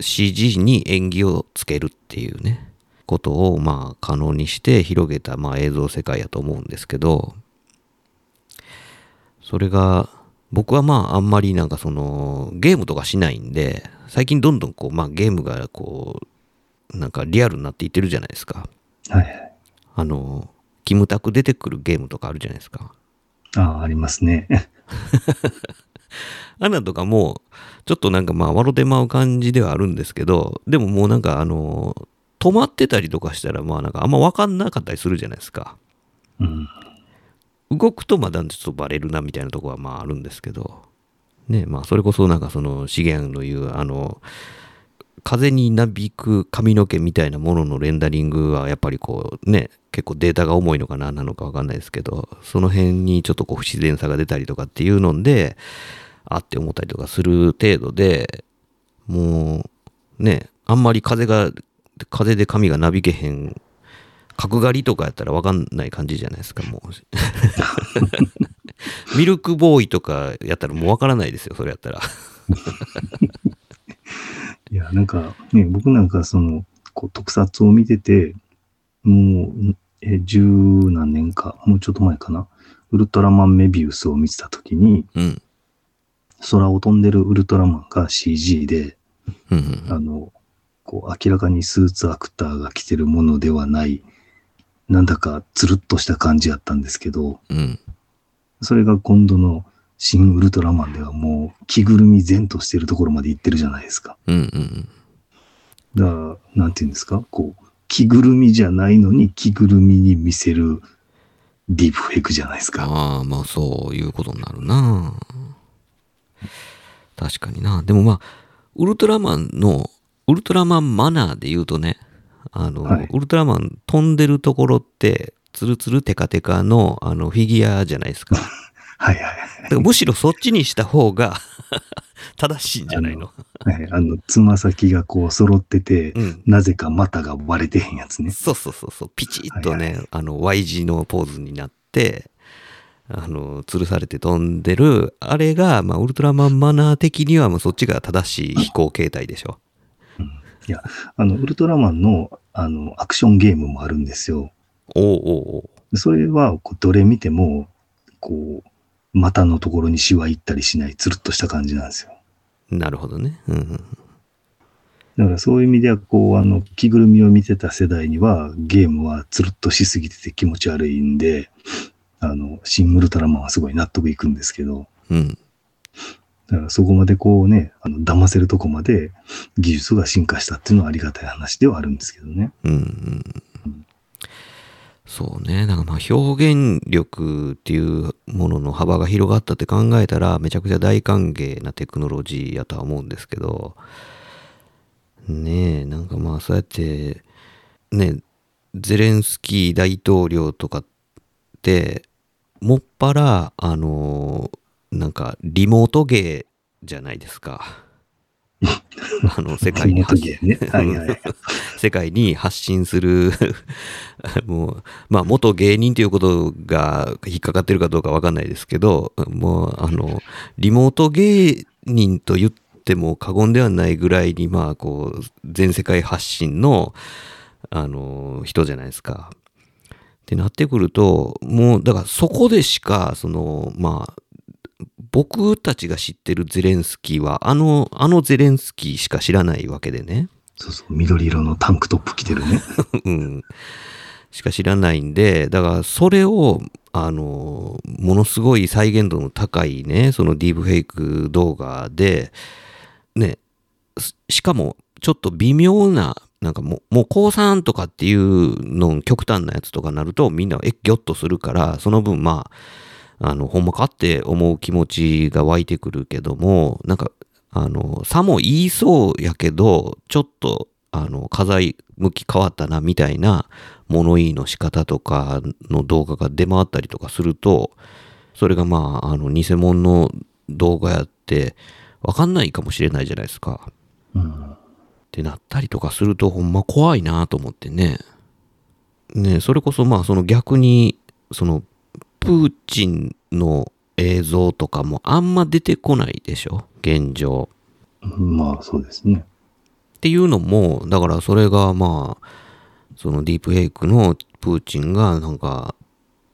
D: CG に演技をつけるっていうね、ことをまあ可能にして広げたまあ映像世界やと思うんですけど、それが僕はまああんまりなんかそのゲームとかしないんで、最近どんどんこうまあゲームがこうなんかリアルになっていってるじゃないですか。
E: はい。
D: あの、キムタク出てくるゲームとかあるじゃないですか。
E: ああ、ありますね。
D: アナとかも、ちょっとなんかまあ、笑てまう感じではあるんですけど、でももうなんかあの、止まってたりとかしたら、まあなんかあんま分かんなかったりするじゃないですか。
E: うん。
D: 動くとまだちょっとバレるなみたいなとこはまああるんですけど、ね、まあそれこそなんかその資源の言うあの、風になびく髪の毛みたいなもののレンダリングはやっぱりこうね、結構データが重いのかななのかわかんないですけど、その辺にちょっとこう不自然さが出たりとかっていうので、あって思ったりとかする程度で、もうね、あんまり風が、風で髪がなびけへん角刈りとかやったら分かんない感じじゃないですか、もう。ミルクボーイとかやったらもう分からないですよ、それやったら。
E: いや、なんかね、僕なんかその、こう特撮を見てて、もう、え、十何年か、もうちょっと前かな。ウルトラマンメビウスを見てたときに、
D: うん、
E: 空を飛んでるウルトラマンが CG で、
D: うん、
E: あの、こう明らかにスーツアクターが着てるものではない、なんだかつるっとした感じやったんですけど、
D: うん、
E: それが今度の新ウルトラマンではもう着ぐるみ前としてるところまで行ってるじゃないですか。
D: うんうん、
E: だから、なんていうんですか？こう、着ぐるみじゃないのに着ぐるみに見せるディープフェイクじゃないですか。
D: ああ、まあそういうことになるな。確かにな。でもまあ、ウルトラマンの、ウルトラマンマナーで言うとね、あの、はい、ウルトラマン飛んでるところって、ツルツルテカテカのあのフィギュアじゃないですか。
E: はいはい。
D: むしろそっちにした方が 正しいんじゃないの？
E: はい、あの、つま先がこう揃ってて、うん、なぜか股が割れてへんやつね。
D: そうそうそうそう、ピチッとね、はいはい、あの、Y 字のポーズになって、あの、吊るされて飛んでる、あれが、まあ、ウルトラマンマナー的にはもうそっちが正しい飛行形態でしょ。
E: いや、あの、ウルトラマンの、あの、アクションゲームもあるんですよ。
D: おうお
E: うそれは、どれ見ても、こう、股のところにシワいったりしない、つるっとした感じなんですよ。
D: なるほどね。うん、
E: だからそういう意味では、こう、あの、着ぐるみを見てた世代には、ゲームはつるっとしすぎてて気持ち悪いんで、あの、シン・ウルトラマンはすごい納得いくんですけど、
D: うん。
E: だからそこまでこうね、あの、騙せるとこまで技術が進化したっていうのはありがたい話ではあるんですけどね。
D: うん、うん。そうね。なんかまあ表現力っていうものの幅が広がったって考えたらめちゃくちゃ大歓迎なテクノロジーやとは思うんですけど、ねえ、なんかまあそうやって、ね、ゼレンスキー大統領とかって、もっぱら、あのなんかリモート芸じゃないですか。あの、世界に発信、ねはいはい、世界に発信する もう、まあ、元芸人ということが引っかかってるかどうかわかんないですけど、もう、あの、リモート芸人と言っても過言ではないぐらいに、まあ、こう、全世界発信の、あの、人じゃないですか。ってなってくると、もう、だからそこでしか、その、まあ、僕たちが知ってるゼレンスキーは、あの、あのゼレンスキーしか知らないわけでね。
E: そうそう、緑色のタンクトップ着てるね。
D: うん。しか知らないんで、だからそれを、あの、ものすごい再現度の高いね、そのディープフェイク動画で、ね、しかもちょっと微妙ななんかもう、もう高3とかっていうの極端なやつとかになるとみんなえ、ギョッとするから、その分まあ、あの、ほんまかって思う気持ちが湧いてくるけども、なんか、あの、さも言いそうやけど、ちょっと、あの、課題向き変わったなみたいな物言いの仕方とかの動画が出回ったりとかすると、それがまあ、あの、偽物の動画やって、わかんないかもしれないじゃないですか。うん。ってなったりとかすると、ほんま怖いなと思ってね。ねそれこそまあ、その逆に、その、プーチンの映像とかもあんま出てこないでしょ？現状。
E: まあ、そうですね。
D: っていうのも、だからそれがまあ、そのディープフェイクのプーチンがなんか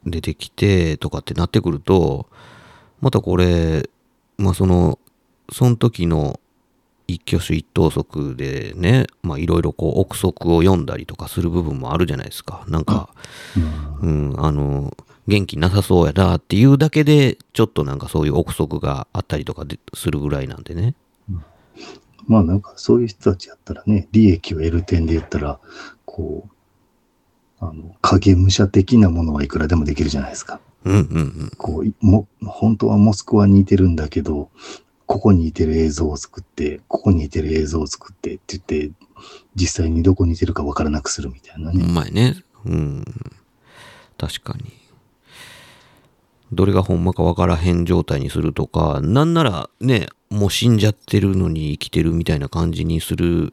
D: 出てきてとかってなってくると、またこれ、まあその、その時の一挙手一投足でね、まあいろいろこう憶測を読んだりとかする部分もあるじゃないですか。なんか、うん、あの、元気なさそうやなっていうだけで、ちょっとなんかそういう憶測があったりとかするぐらいなんでね。
E: まあなんかそういう人たちやったらね、利益を得る点で言ったら、こう、あの、影武者的なものはいくらでもできるじゃないですか。
D: うんうんうん。
E: こう、も、本当はモスクワにいてるんだけど、ここにいてる映像を作って、ここにいてる映像を作ってって言って、実際にどこにいてるかわからなくするみたいなね。
D: うまいね。うん。確かに。どれがほんまかわからへん状態にするとか、なんならね、もう死んじゃってるのに生きてるみたいな感じにする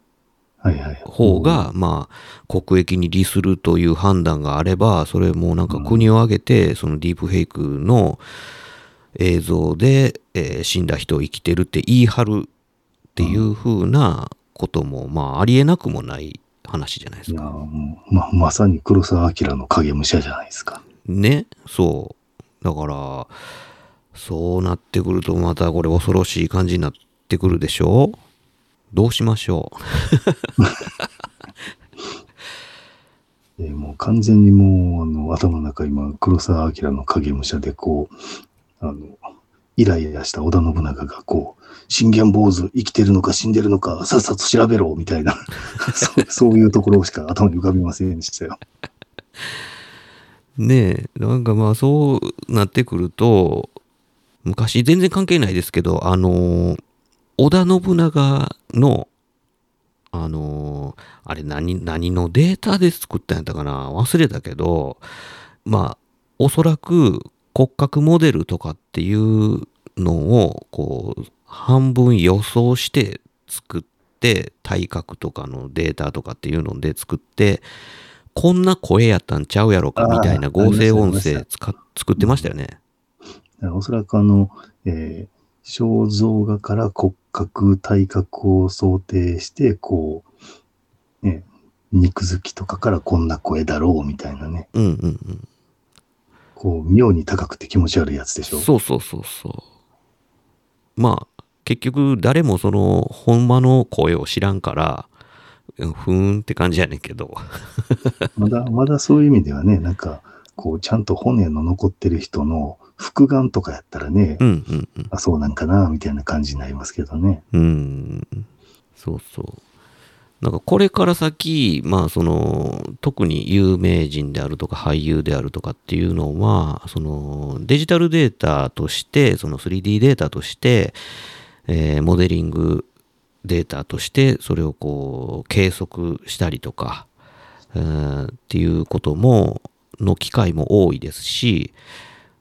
D: 方が、まあ、国益に利するという判断があれば、それもなんか国を挙げて、そのディープフェイクの映像で、えー、死んだ人を生きてるって言い張るっていう風なことも、まあ、ありえなくもない話じゃないですか。
E: ままさに黒澤明の影武者じゃないですか。
D: ね、そう。だから、そうなってくるとまたこれ恐ろしい感じになってくるでしょ？うどうしましょ
E: う？えもう完全にもうあの頭の中今黒澤明の影武者でこうあのイライラした織田信長がこう信玄坊主生きてるのか死んでるのかさっさと調べろみたいな そうそういうところしか頭に浮かびませんでしたよ。
D: ねえなんかまあそうなってくると昔全然関係ないですけど、あの織田信長の、あのあれ何、何のデータで作ったんやったかな忘れたけど、まあ、おそらく骨格モデルとかっていうのを、こう、半分予想して作って、体格とかのデータとかっていうので作って、こんな声やったんちゃうやろかみたいな合成音声作ってましたよね。
E: おそらくあの、えー、肖像画から骨格、体格を想定して、こう、ね、肉付きとかからこんな声だろうみたいなね。
D: うんうんうん。
E: こう、妙に高くて気持ち悪いやつでしょ。
D: そうそうそうそう。まあ、結局誰もその、ほんまの声を知らんから、ふーんって感じやねんけど。
E: まだ、まだそういう意味ではね、なんか、こう、ちゃんと骨の残ってる人の復顔とかやったらね、
D: うんうんうん、
E: あ、そうなんかな、みたいな感じになりますけどね。
D: うん。そうそう。なんかこれから先、まあその、特に有名人であるとか俳優であるとかっていうのは、そのデジタルデータとして、その 3D データとして、えー、モデリングデータとしてそれをこう計測したりとか、えー、っていうこともの機会も多いですし、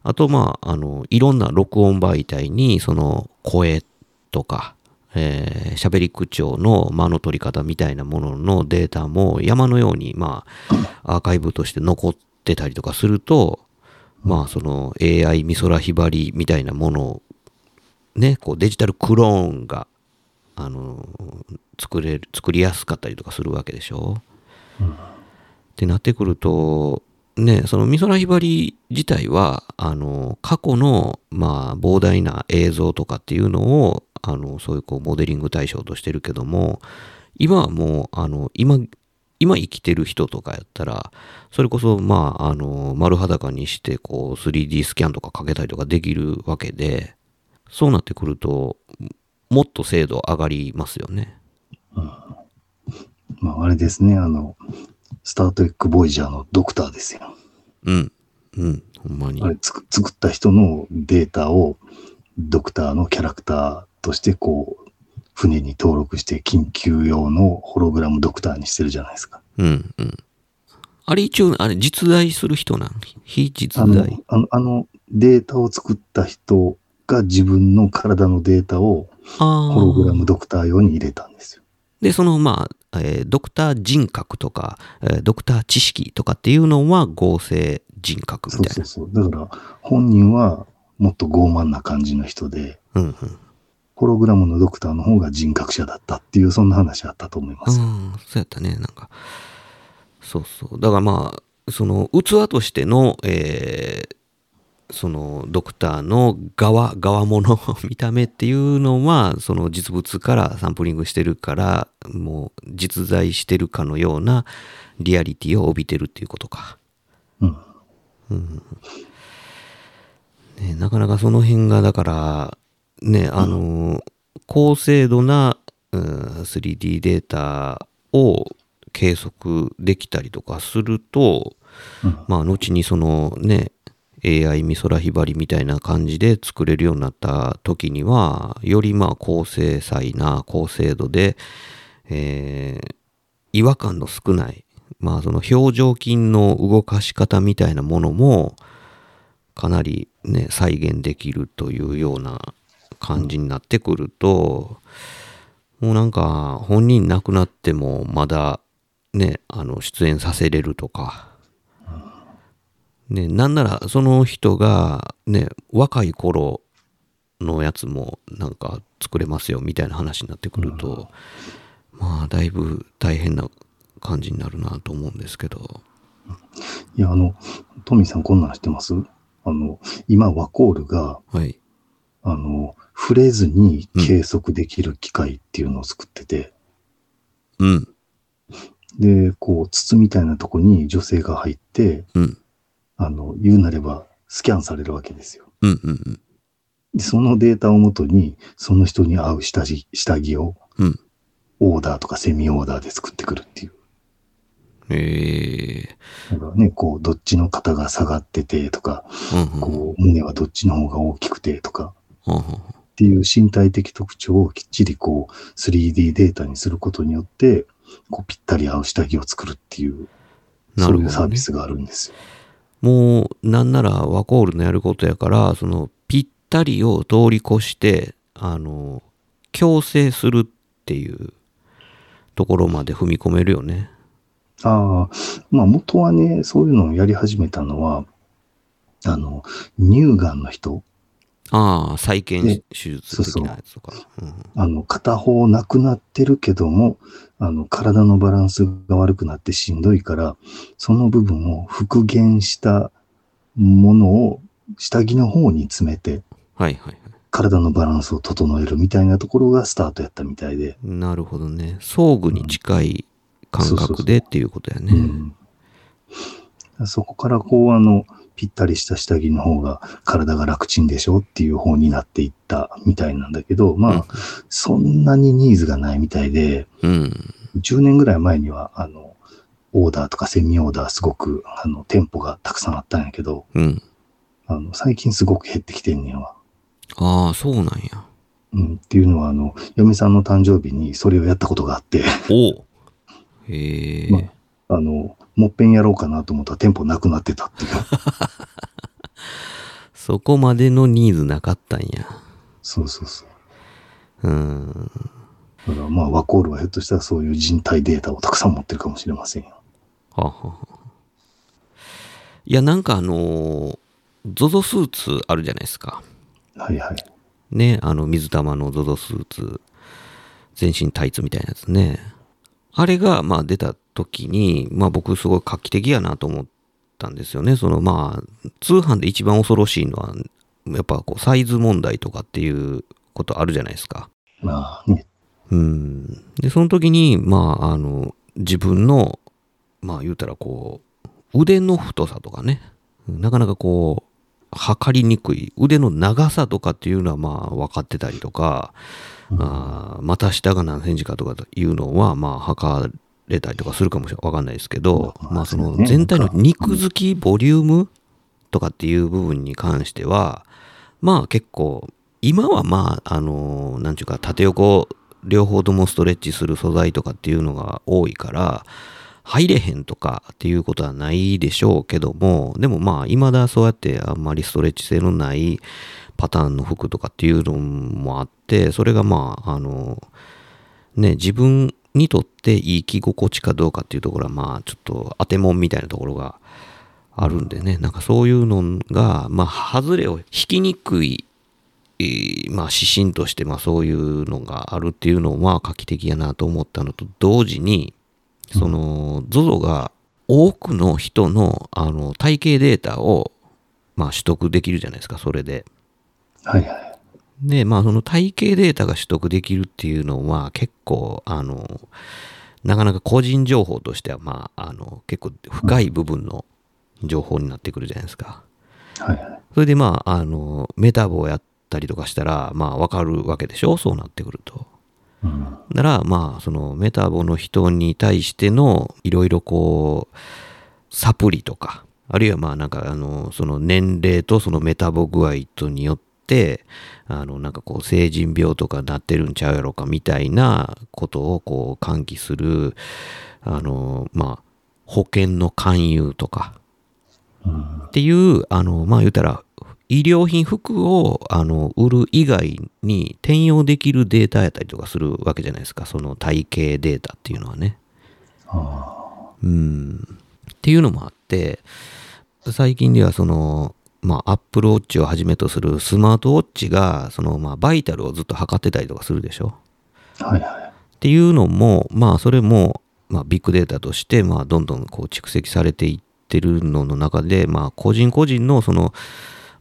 D: あと、まあ、あの、いろんな録音媒体に、その声とか、えー、喋り口調の間の取り方みたいなもののデータも山のように、まあ、アーカイブとして残ってたりとかすると、まあ、その AI 美空ひばりみたいなものを、ね、こうデジタルクローンが、あの、作れる、作りやすかったりとかするわけでしょ？うん、ってなってくると、ね、その美空ひばり自体は、あの、過去の、まあ、膨大な映像とかっていうのを、あの、そういうこう、モデリング対象としてるけども、今はもう、あの、今、今生きてる人とかやったら、それこそ、まあ、あの、丸裸にして、こう、3D スキャンとかかけたりとかできるわけで、そうなってくると、もっと精度上がりますよね。
E: うん、まあ、あれですね、あの、スタートエック・ボイジャーのドクターですよ。
D: うん。うん。ほんまに。
E: あれ作った人のデータをドクターのキャラクターとしてこう、船に登録して緊急用のホログラムドクターにしてるじゃないですか。
D: うんうん。あれ一応、あれ実在する人なん？非実
E: 在あのあのデータを作った人が自分の体のデータをホログラムドクター用に入れたんですよ。
D: で、そのまあ、えー、ドクター人格とか、えー、ドクター知識とかっていうのは合成人格みたいな。
E: そうそうそう。だから本人はもっと傲慢な感じの人で、うんうん、ホログラムのドクターの方が人格者だったっていう、そんな話あったと思います。う
D: ん、そうやったね。なんか、そうそう。だからまあ、その器としての、えー、そのドクターの側、側物、見た目っていうのは、その実物からサンプリングしてるから、もう実在してるかのようなリアリティを帯びてるっていうことか。うん。うんね、なかなかその辺が、だから、ね、あの、うん、高精度な、うん、3D データを計測できたりとかすると、うん、まあ、後にそのね、AI 美空ひばりみたいな感じで作れるようになった時には、よりまあ高精細な高精度で、えー、違和感の少ない、まあその表情筋の動かし方みたいなものも、かなりね、再現できるというような感じになってくると、もうなんか本人亡くなってもまだね、あの出演させれるとか、ね、なんならその人がね、若い頃のやつもなんか作れますよみたいな話になってくると、うん、まあだいぶ大変な感じになるなと思うんですけど。
E: いや、あの、トミーさんこんなん知ってます？あの、今ワコールが、はい。あの、触れずに計測できる機械っていうのを作ってて、うん。で、こう、筒みたいなとこに女性が入って、うん。あの、言うなれば、スキャンされるわけですよ。うんうんうん。でそのデータをもとに、その人に合う下着下着を、うん、オーダーとかセミオーダーで作ってくるっていう。へえー。だからね、こう、どっちの肩が下がっててとか、うんうん、こう、胸はどっちの方が大きくてとか、うんうん、っていう身体的特徴をきっちりこう、3D データにすることによって、こう、ぴったり合う下着を作るっていう、そういうサービスがあるんですよ。
D: もうなんならワコールのやることやから、そのぴったりを通り越して、あの、強制するっていうところまで踏み込めるよね。
E: ああ、まあ元はね、そういうのをやり始めたのは、あの、乳がんの人。
D: ああ、再建手術的なやつとか。
E: あの、片方なくなってるけども、あの、体のバランスが悪くなってしんどいから、その部分を復元したものを下着の方に詰めて、はいはい。体のバランスを整えるみたいなところがスタートやったみたいで。
D: なるほどね。装具に近い感覚でっていうことやね。
E: そこからこう、あの、ぴったりした下着の方が体が楽ちんでしょっていう方になっていったみたいなんだけど、まあ、うん、そんなにニーズがないみたいで、うん、10年ぐらい前には、あの、オーダーとかセミオーダーすごく、あの、店舗がたくさんあったんやけど、うん、あの、最近すごく減ってきてんねんわ。
D: ああ、そうなんや。
E: うん、っていうのは、あの、嫁さんの誕生日にそれをやったことがあって。お へえ、まあ。あの、もっぺんやろうかなと思ったら店舗なくなってたっていう。
D: そこまでのニーズなかったんや。
E: そうそうそう。うん。だからまあ、ワコールはひょっとしたらそういう人体データをたくさん持ってるかもしれませんよ。はあ、はあ、
D: いや、なんかあのー、ZOZO スーツあるじゃないですか。
E: はいはい。
D: ね、あの、水玉の ZOZO スーツ、全身タイツみたいなやつね。あれが、まあ出た時に、まあ僕すごい画期的やなと思ったんですよね。そのまあ、通販で一番恐ろしいのは、やっぱこうサイズ問題とかっていうことあるじゃないですか。まあね。うん。で、その時に、まあ、あの、自分の、まあ言うたらこう、腕の太さとかね、なかなかこう、測りにくい腕の長さとかっていうのはまあ分かってたりとか、うん、あ股下が何センチかとかいうのはまあ測れたりとかするかもしれわかんないですけど、まあその全体の肉付きボリュームとかっていう部分に関しては、まあ結構、今はまあ、あの、なんちゅうか、縦横両方ともストレッチする素材とかっていうのが多いから、入れへんとかっていうことはないでしょうけども、でもまあ、未だそうやってあんまりストレッチ性のないパターンの服とかっていうのもあって、それがまあ、あの、ね、自分にとっていい着心地かどうかっていうところはまあ、ちょっと当てもんみたいなところがあるんでね、なんかそういうのが、まあ、外れを引きにくいまあ、指針として、まあ、そういうのがあるっていうのは画期的やなと思ったのと同時に、その、ZOZO が多くの人の、あの、体系データを、まあ、取得できるじゃないですか、それで。
E: はいはい。
D: で、まあ、その体系データが取得できるっていうのは、結構、あの、なかなか個人情報としては、まあ、あの、結構深い部分の情報になってくるじゃないですか。
E: はいはい。
D: それで、まあ、あの、メタボをやったりとかしたら、まあ、わかるわけでしょ？そうなってくると。
E: うん、
D: なら、まあ、そのメタボの人に対してのいろいろこう、サプリとか、あるいはまあなんかあの、その年齢とそのメタボ具合とによって、あの、なんかこう、成人病とかなってるんちゃうやろかみたいなことをこう、喚起する、あの、まあ、保険の勧誘とか、っていう、あの、まあ言うたら、医療品服をあの売る以外に転用できるデータやったりとかするわけじゃないですか。その体系データっていうのはね。うん。っていうのもあって最近ではそのまあアップルウォッチをはじめとするスマートウォッチがそのまあバイタルをずっと測ってたりとかするでしょ？
E: はいはい。
D: っていうのもまあそれもまあビッグデータとしてまあどんどんこう蓄積されていってるのの中でまあ個人個人のその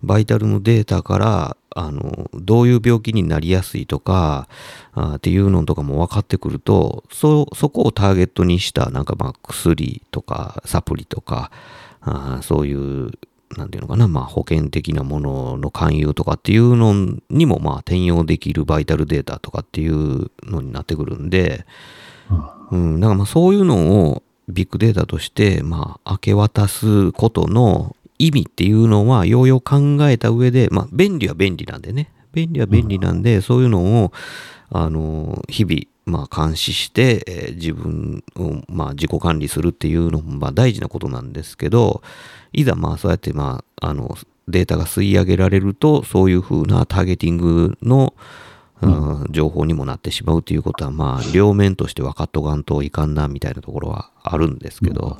D: バイタルのデータからあのどういう病気になりやすいとかあっていうのとかも分かってくるとそそこをターゲットにしたなんかまあ薬とかサプリとかあそういうなんていうのかな、まあ、保険的なものの勧誘とかっていうのにもまあ転用できるバイタルデータとかっていうのになってくるんで、うん、だからまあそういうのをビッグデータとしてまあ明け渡すことの意味っていうのはようよう考えた上で、まあ、便利は便利なんでね。便利は便利なんで、うん、そういうのを、あの、日々、まあ、監視して、えー、自分を、まあ、自己管理するっていうのも、まあ、大事なことなんですけど、いざ、まあ、そうやって、まあ、あの、データが吸い上げられると、そういうふうなターゲティングの、うん、情報にもなってしまうということは、まあ、両面として分かっとかんといかんな、みたいなところはあるんですけど、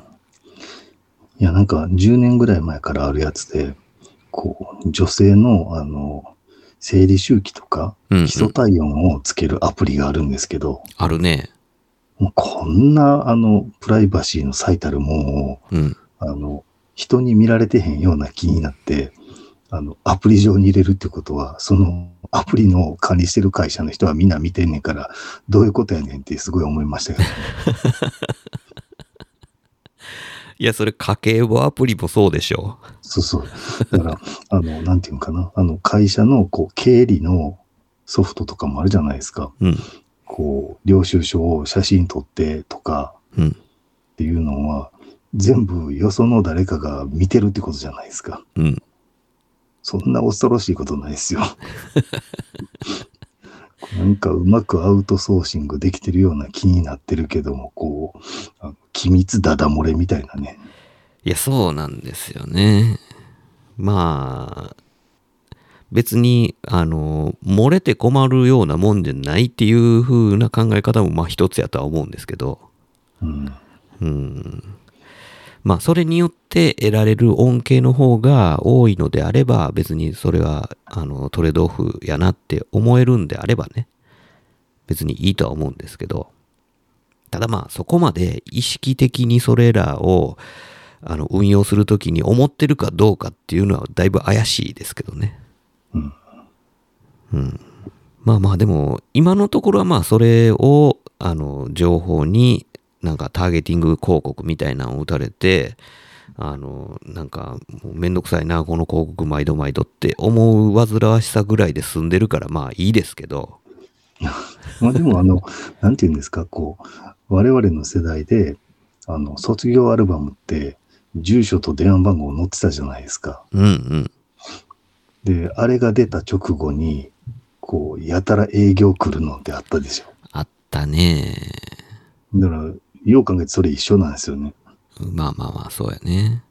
E: いや、なんか10年ぐらい前からあるやつで、こう、女性の、あの、生理周期とか、基礎体温をつけるアプリがあるんですけど、
D: あるね。
E: もうこんな、あの、プライバシーの最たるもんを、
D: うん、
E: あの、人に見られてへんような気になって、あの、アプリ上に入れるってことは、そのアプリの管理してる会社の人はみんな見てんねんから、どういうことやねんってすごい思いましたけど、ね、
D: いや、それ家計簿アプリもそうでしょ。
E: そうそう。だから、あの、なんていうのかな。あの、会社の、こう、経理のソフトとかもあるじゃないですか。
D: うん。
E: こう、領収書を写真撮ってとか、
D: うん。
E: っていうのは、全部よその誰かが見てるってことじゃないですか。
D: うん。
E: そんな恐ろしいことないですよ。なんかうまくアウトソーシングできてるような気になってるけども、こう、機密ダダ漏れみたいなね。
D: いや、そうなんですよね。まあ、別に、あの、漏れて困るようなもんじゃないっていう風な考え方も、まあ一つやとは思うんですけど。
E: うん。
D: うん。まあ、それによって得られる恩恵の方が多いのであれば、別にそれは、あの、トレードオフやなって思えるんであればね、別にいいとは思うんですけど、ただまあ、そこまで意識的にそれらを、あの、運用するときに思ってるかどうかっていうのはだいぶ怪しいですけどね。
E: うん。
D: うん。まあまあ、でも、今のところはまあ、それを、あの、情報になんかターゲティング広告みたいなのを打たれて、あの、なんか、めんどくさいな、この広告毎度毎度って思う煩わしさぐらいで済んでるから、まあいいですけど。
E: まあでも、あの、なんて言うんですか、こう、我々の世代で、あの、卒業アルバムって、住所と電話番号載ってたじゃないですか。
D: うんうん。
E: で、あれが出た直後に、こう、やたら営業来るのってあったでしょ。
D: あったね。
E: だから、よう考えてそれ一緒なんですよね。
D: まあまあまあ、そうやね。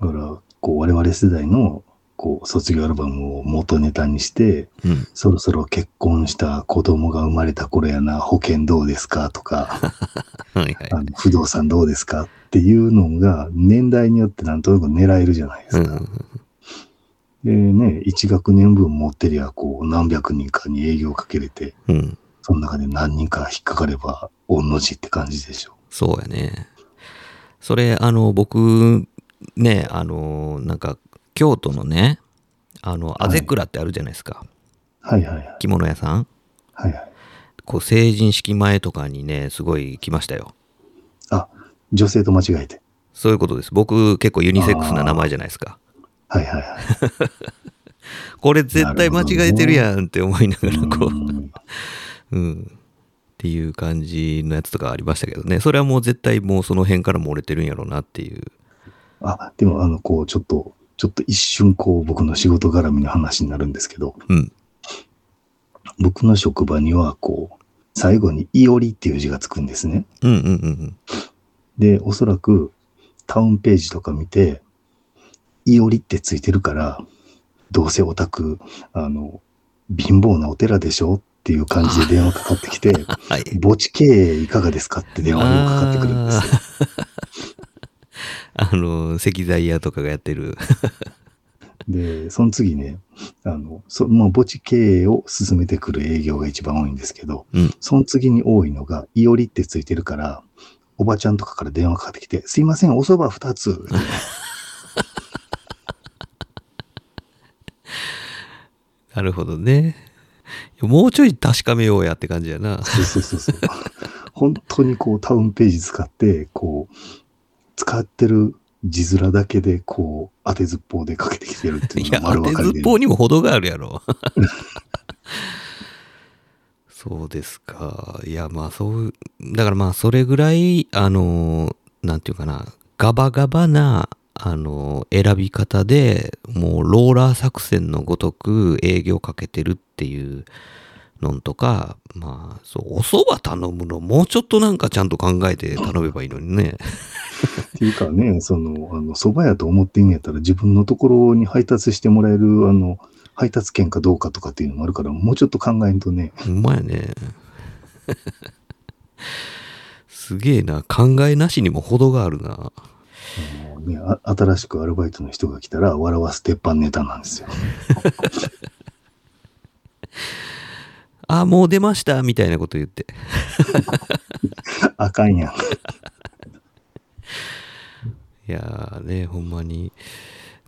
E: だから、こう、我々世代の、こう、卒業アルバムを元ネタにして、
D: うん。
E: そろそろ結婚した子供が生まれた頃やな、保険どうですかとか、
D: はいはい。
E: あの不動産どうですかっていうのが、年代によってなんとなく狙えるじゃないですか。
D: うんうん
E: でね、1学年分持ってりゃ、こう、何百人かに営業かけれて、
D: うん。
E: その中で何人か引っかかれば、御の字って感じでしょ。
D: そうやね。それ、あの、僕、ね、あの、なんか、京都のね、あの、あぜくらってあるじゃないですか。
E: はいはいはい。
D: 着物屋さん。
E: はいはい。
D: こう、成人式前とかにね、すごい来ましたよ。
E: あ、女性と間違えて。
D: そういうことです。僕、結構ユニセックスな名前じゃないですか。
E: はいはいはい。
D: これ絶対間違えてるやんって思いながら、こ
E: う
D: うん。っていう感じのやつとかありましたけどね。それはもう絶対もうその辺から漏れてるんやろうなっていう。
E: あ、でもあの、こう、ちょっと、ちょっと一瞬、こう、僕の仕事絡みの話になるんですけど、
D: うん。
E: 僕の職場には、こう、最後にいおりっていう字がつくんですね。
D: うんうんうんうん。
E: で、おそらく、タウンページとか見て、いおりってついてるから、どうせオタク、あの、貧乏なお寺でしょっていう感じで電話かかってきて、
D: はい。
E: 墓地経営いかがですかって電話がかかってくるんですよ。
D: あの、石材屋とかがやってる。
E: で、その次ね、あの、そまあ、墓地経営を進めてくる営業が一番多いんですけど、
D: うん
E: その次に多いのが、いおりってついてるから、おばちゃんとかから電話かかってきて、すいません、お蕎麦二つ。
D: なるほどね。もうちょい確かめようやって感じやな。
E: そうそうそうそう。本当にこう、タウンページ使って、こう、使ってる字面だけで、こう、当てずっぽうでかけてきてるってい
D: いうや、
E: のが丸
D: 当て
E: 分かりで。
D: ずっぽうにも程があるやろ。そうですか。いや、まあそう、だからまあそれぐらい、あの、なんていうかな、ガバガバな、あの、選び方で、もうローラー作戦のごとく営業かけてるっていうのんとか、まあ、そう、お蕎麦頼むのもうちょっとなんかちゃんと考えて頼めばいいのにね。
E: っていうかね、その、あの、蕎麦屋と思ってんやったら自分のところに配達してもらえる、あの、配達券かどうかとかっていうのもあるから、もうちょっと考えんとね、
D: ほんまやね。すげえな。考えなしにも程があるな。
E: あのねあ新しくアルバイトの人が来たら、笑わす鉄板ネタなんですよ。
D: あ、もう出ましたみたいなこと言って。
E: あかんやん。
D: いやーね、ほんまに。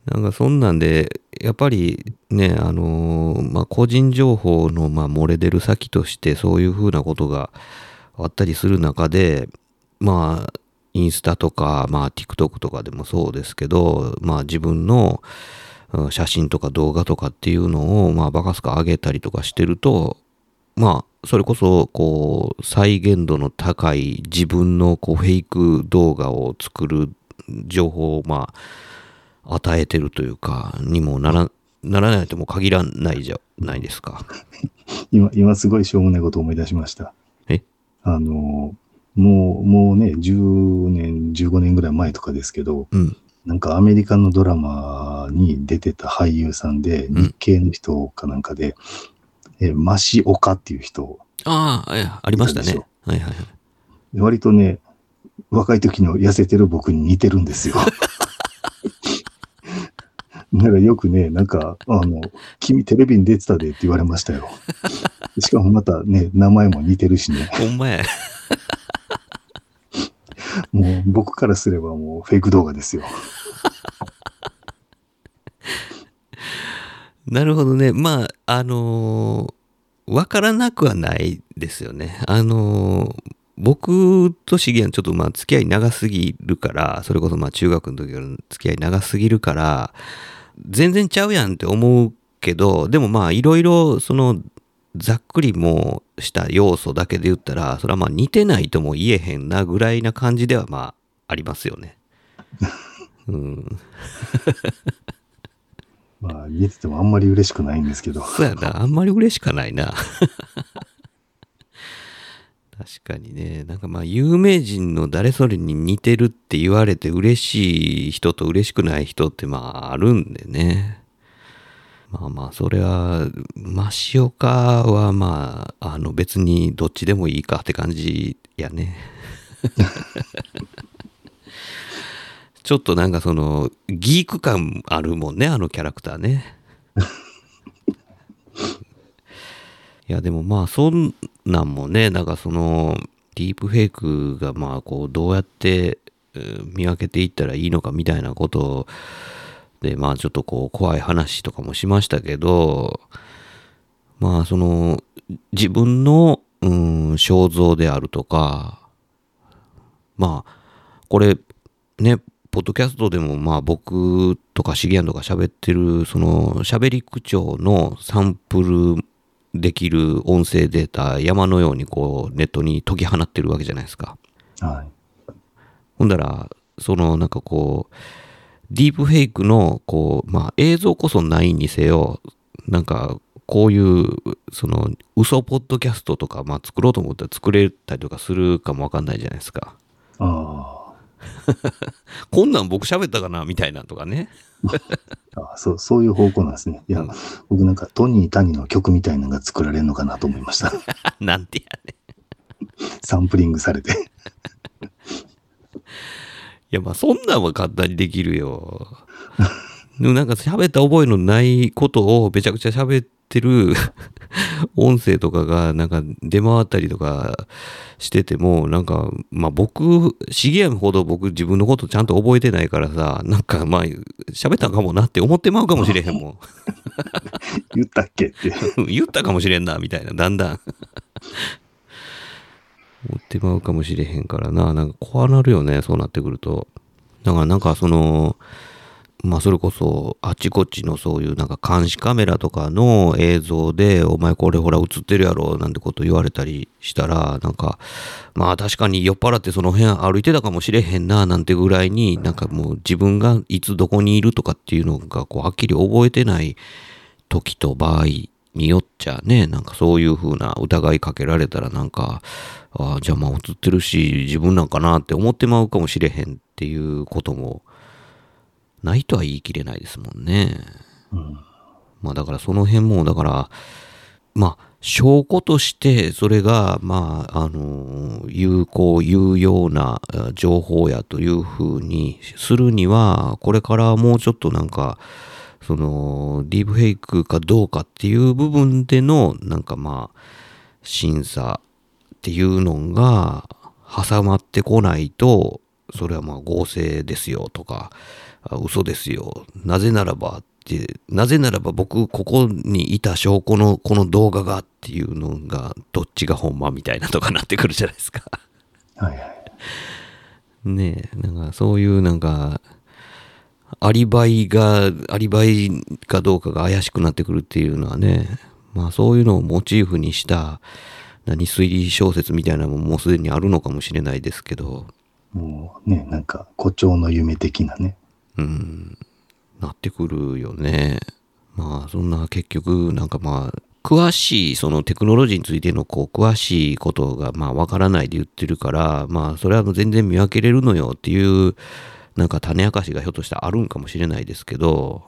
D: なんかそんなんで、やっぱりね、あのーまあ、個人情報の、まあ、漏れ出る先として、そういうふうなことがあったりする中で、まあ、インスタとか、まあ、TikTok とかでもそうですけど、まあ、自分のうん写真とか動画とかっていうのを、まあ、バカすか上げたりとかしてると、まあ、それこそ、こう、再現度の高い自分の、こう、フェイク動画を作る情報を、まあ、与えてるというか、にもなら、ならないとも限らないじゃないですか。
E: 今、今すごいしょうもないことを思い出しました。
D: え？
E: あの、もう、もうね、10年、15年ぐらい前とかですけど、
D: うん。
E: なんかアメリカのドラマに出てた俳優さんで、
D: ん
E: 日系の人かなんかで、え、マシオカっていう人、
D: ああ、ありましたね。はいはいはい。
E: 割とね、若い時の痩せてる僕に似てるんですよ。だからよくね、なんか、あの、君テレビに出てたでって言われましたよ。しかもまたね、名前も似てるしね。
D: ほんまや。
E: もう僕からすればもうフェイク動画ですよ。
D: なるほどね。まあ、あのーわからなくはないですよね。あのー僕とシゲはちょっとまあ付き合い長すぎるから、それこそまあ中学の時からの付き合い長すぎるから、全然ちゃうやんって思うけど、でもまあいろいろそのざっくりもした要素だけで言ったら、それはまあ似てないとも言えへんなぐらいな感じではまあありますよね。うん。
E: まあ、似ててもあんまり嬉しくないんですけど。
D: そうやな、あんまり嬉しくないな。確かにね、なんかまあ有名人の誰それに似てるって言われて嬉しい人と嬉しくない人ってまああるんでね。まあまあ、それは、増岡はまあ、あの別にどっちでもいいかって感じやね。ちょっとなんかその、ギーク感あるもんね、あのキャラクターね。いや、でもまあ、そんなんもね、なんかその、ディープフェイクがまあ、こう、どうやって見分けていったらいいのかみたいなことを、で、まあちょっとこう怖い話とかもしましたけど、まあその自分の、うん、肖像であるとか、まあこれね、ポッドキャストでもまあ僕とかシギアンとか喋ってるその喋り口調のサンプルできる音声データ山のようにこうネットに解き放ってるわけじゃないですか。
E: はい。
D: ほんだら、そのなんかこう、ディープフェイクの、こう、まあ映像こそないにせよ、なんか、こういう、その、嘘ポッドキャストとか、まあ作ろうと思ったら作れたりとかするかもわかんないじゃないですか。
E: ああ。
D: こんなん僕喋ったかなみたいなとかね。
E: あそう、そういう方向なんですね。いや、うん、僕なんかトニー・タニの曲みたいなのが作られるのかなと思いました。
D: なんてやね。
E: サンプリングされて
D: や、まあそんなんは簡単にできるよ。でもなんか喋った覚えのないことをめちゃくちゃ喋ってる 音声とかがなんか出回ったりとかしてても、なんか、まあ僕、シゲアムほど僕自分のことちゃんと覚えてないからさ、なんかまあ喋ったんかもなって思ってまうかもしれへんもん。
E: 言ったっけって。
D: 言ったかもしれんな、みたいな、だんだん持ってまうかもしれへんからな。なんか怖なるよね、そうなってくると。だからなんかその、まあそれこそあちこちのそういうなんか監視カメラとかの映像でお前これほら映ってるやろなんてこと言われたりしたらなんかまあ確かに酔っ払ってその辺歩いてたかもしれへんななんてぐらいになんかもう自分がいつどこにいるとかっていうのがこうはっきり覚えてない時と場合によっちゃねなんかそういう風な疑いかけられたらなんかああ、じゃあまあ映ってるし、自分なんかなって思ってまうかもしれへんっていうことも、ないとは言い切れないですもんね。
E: うん、
D: まあだからその辺も、だから、まあ、証拠として、それが、まあ、あの、有効、有用な情報やというふうにするには、これからもうちょっとなんか、その、ディープフェイクかどうかっていう部分での、なんかまあ、審査っていうのが挟まってこないと、それはまあ合成ですよとか、嘘ですよ。なぜならばって、なぜならば僕ここにいた証拠のこの動画がっていうのがどっちが本間みたいなとかなってくるじゃないですか。
E: はいはい。
D: ねえ、なんかそういうなんか、アリバイが、アリバイかどうかが怪しくなってくるっていうのはね、まあそういうのをモチーフにした何推理小説みたいなのももうすでにあるのかもしれないですけど。
E: もうね、なんか誇張の夢的なね。
D: うん、なってくるよね。まあそんな結局なんかまあ詳しいそのテクノロジーについてのこう詳しいことがまあわからないで言ってるからまあそれは全然見分けれるのよっていうなんか種明かしがひょっとしたらあるんかもしれないですけど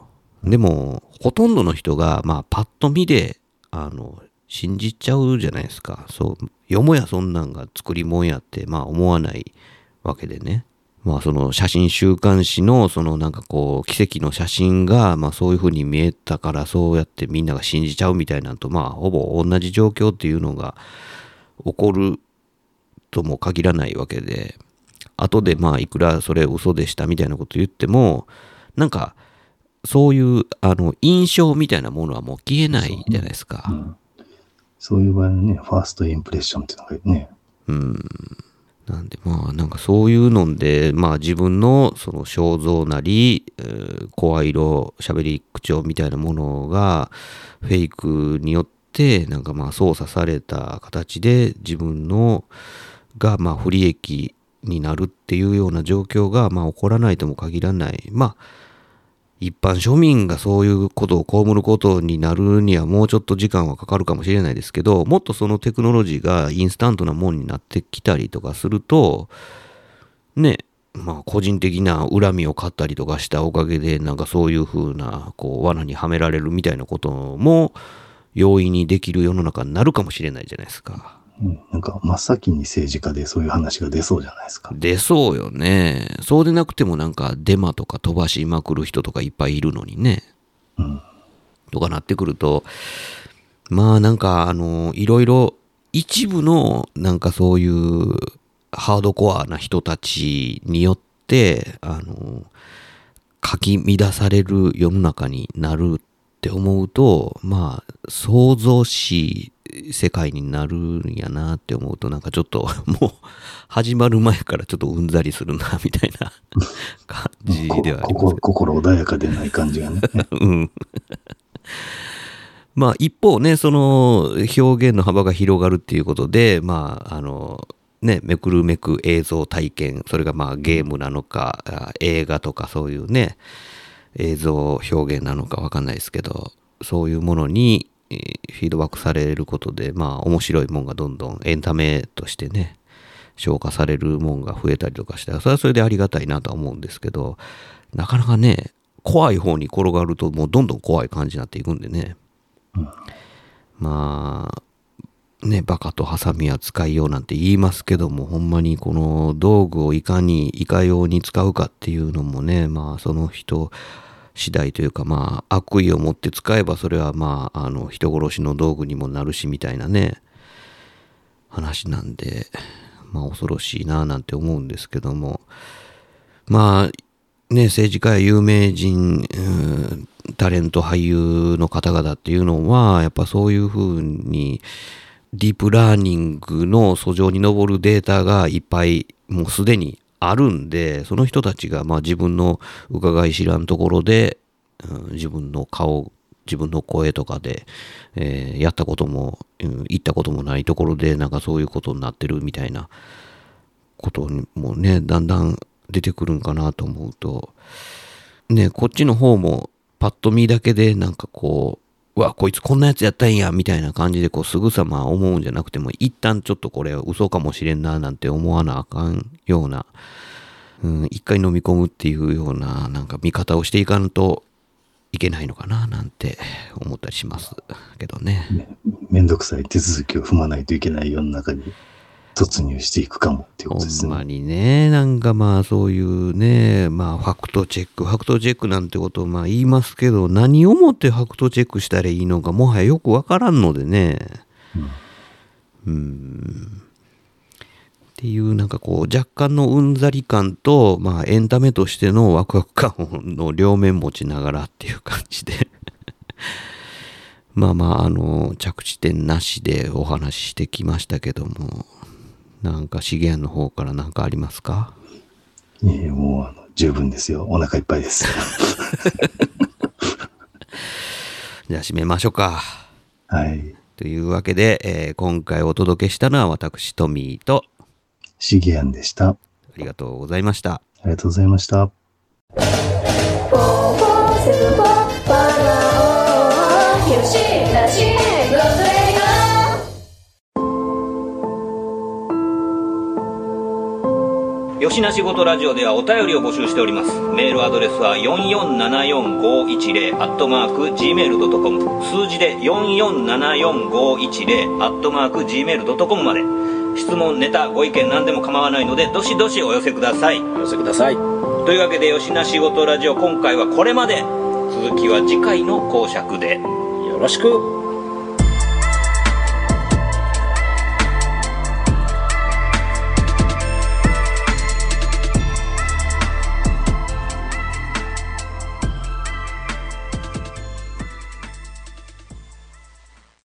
D: でもほとんどの人がまあパッと見であの信じちゃうじゃないですか。そう、よもやそんなんが作り物やって、まあ思わないわけでね。まあその写真週刊誌のそのなんかこう奇跡の写真がまあそういう風に見えたからそうやってみんなが信じちゃうみたいなんとまあほぼ同じ状況っていうのが起こるとも限らないわけで後でまあいくらそれ嘘でしたみたいなこと言ってもなんかそういうあの印象みたいなものはもう消えないじゃないですか。うん
E: そういう場合のね、ファーストインプレッションっていうのがね。
D: うん。なんでまあなんかそういうので、まあ自分のその肖像なり、えー、声色、喋り口調みたいなものがフェイクによっってなんかまあ操作された形で自分のがまあ不利益になるっていうような状況がまあ起こらないとも限らないまあ一般庶民がそういうことを被ることになるにはもうちょっと時間はかかるかもしれないですけどもっとそのテクノロジーがインスタントなもんになってきたりとかするとねまあ個人的な恨みを買ったりとかしたおかげでなんかそういう風なこう罠にはめられるみたいなことも容易にできる世の中になるかもしれないじゃないですか。
E: うん、なんか真っ先に政治家でそういう話が出そうじゃないですか。
D: 出そうよね。そうでなくてもなんかデマとか飛ばしまくる人とかいっぱいいるのにね。
E: うん。
D: とかなってくると、まあなんかあの、いろいろ一部のなんかそういうハードコアな人たちによって、あの、かき乱される世の中になるって思うと、まあ、想像し世界になるんやなって思うと、なんかちょっと もう始まる前からちょっとうんざりするな、みたいな 感じではあります
E: 心穏やかでない感じがね。
D: うん。まあ一方ね、その表現の幅が広がるっていうことで、まああの、ね、めくるめく映像体験、それがまあゲームなのか、映画とかそういうね、映像表現なのかわかんないですけど、そういうものにフィードバックされることで、まあ面白いもんがどんどんエンタメとしてね、消化されるもんが増えたりとかしたら、それはそれでありがたいなとは思うんですけど、なかなかね、怖い方に転がるともうどんどん怖い感じになっていくんでね。
E: うん、
D: まあ、ね、バカとハサミは使いようなんて言いますけども、ほんまにこの道具をいかに、いかように使うかっていうのもね、まあその人、次第というかまあ悪意を持って使えばそれはまああの人殺しの道具にもなるしみたいなね話なんでまあ恐ろしいななんて思うんですけども。まあね政治家や有名人、タレント俳優の方々っていうのはやっぱそういうふうにディープラーニングの訴状に上るデータがいっぱいもうすでにあるんで、その人たちがまあ自分の伺い知らんところで、うん、自分の顔、自分の声とかで、えー、やったことも、うん、行ったこともないところで、なんかそういうことになってるみたいなことにもね、だんだん出てくるんかなと思うと、ね、こっちの方もパッと見だけでなんかこう、うわ、こいつこんなやつやったんや、みたいな感じでこうすぐさま思うんじゃなくても、一旦ちょっとこれ嘘かもしれんな、なんて思わなあかんような、うん、一回飲み込むっていうような、なんか見方をしていかんといけないのかな、なんて思ったりしますけどね。
E: ねめんどくさい手続きを踏まないといけない世の中に突入していくかもっていうことです
D: ね。ほんまにね、なんかまあそういうね、まあファクトチェック、ファクトチェックなんてことをまあ言いますけど、何をもってファクトチェックしたらいいのかもはやよくわからんのでね。うん。うんっていうなんかこう若干のうんざり感と、まあエンタメとしてのワクワク感の両面持ちながらっていう感じで まあまああの着地点なしでお話ししてきましたけども、なんか資源の方から何かありますか
E: いえ、もうあの十分ですよ。お腹いっぱいです。
D: じゃあ締めましょうか。
E: はい。
D: というわけで、えー、今回お届けしたのは私、トミーと、
E: シゲアンでした。あ
D: りがとうございました。あ
E: りがとうございました。
A: よしなしごとラジオではお便りを募集しております。メールアドレスは4474510アットマーク Gmail.com 数字で4474510アットマーク Gmail.com まで。質問ネタご意見何でも構わないのでどしどしお寄せください。
D: お寄せください。
A: というわけでよしなしごとラジオ今回はこれまで。続きは次回の講釈で。
D: よろしく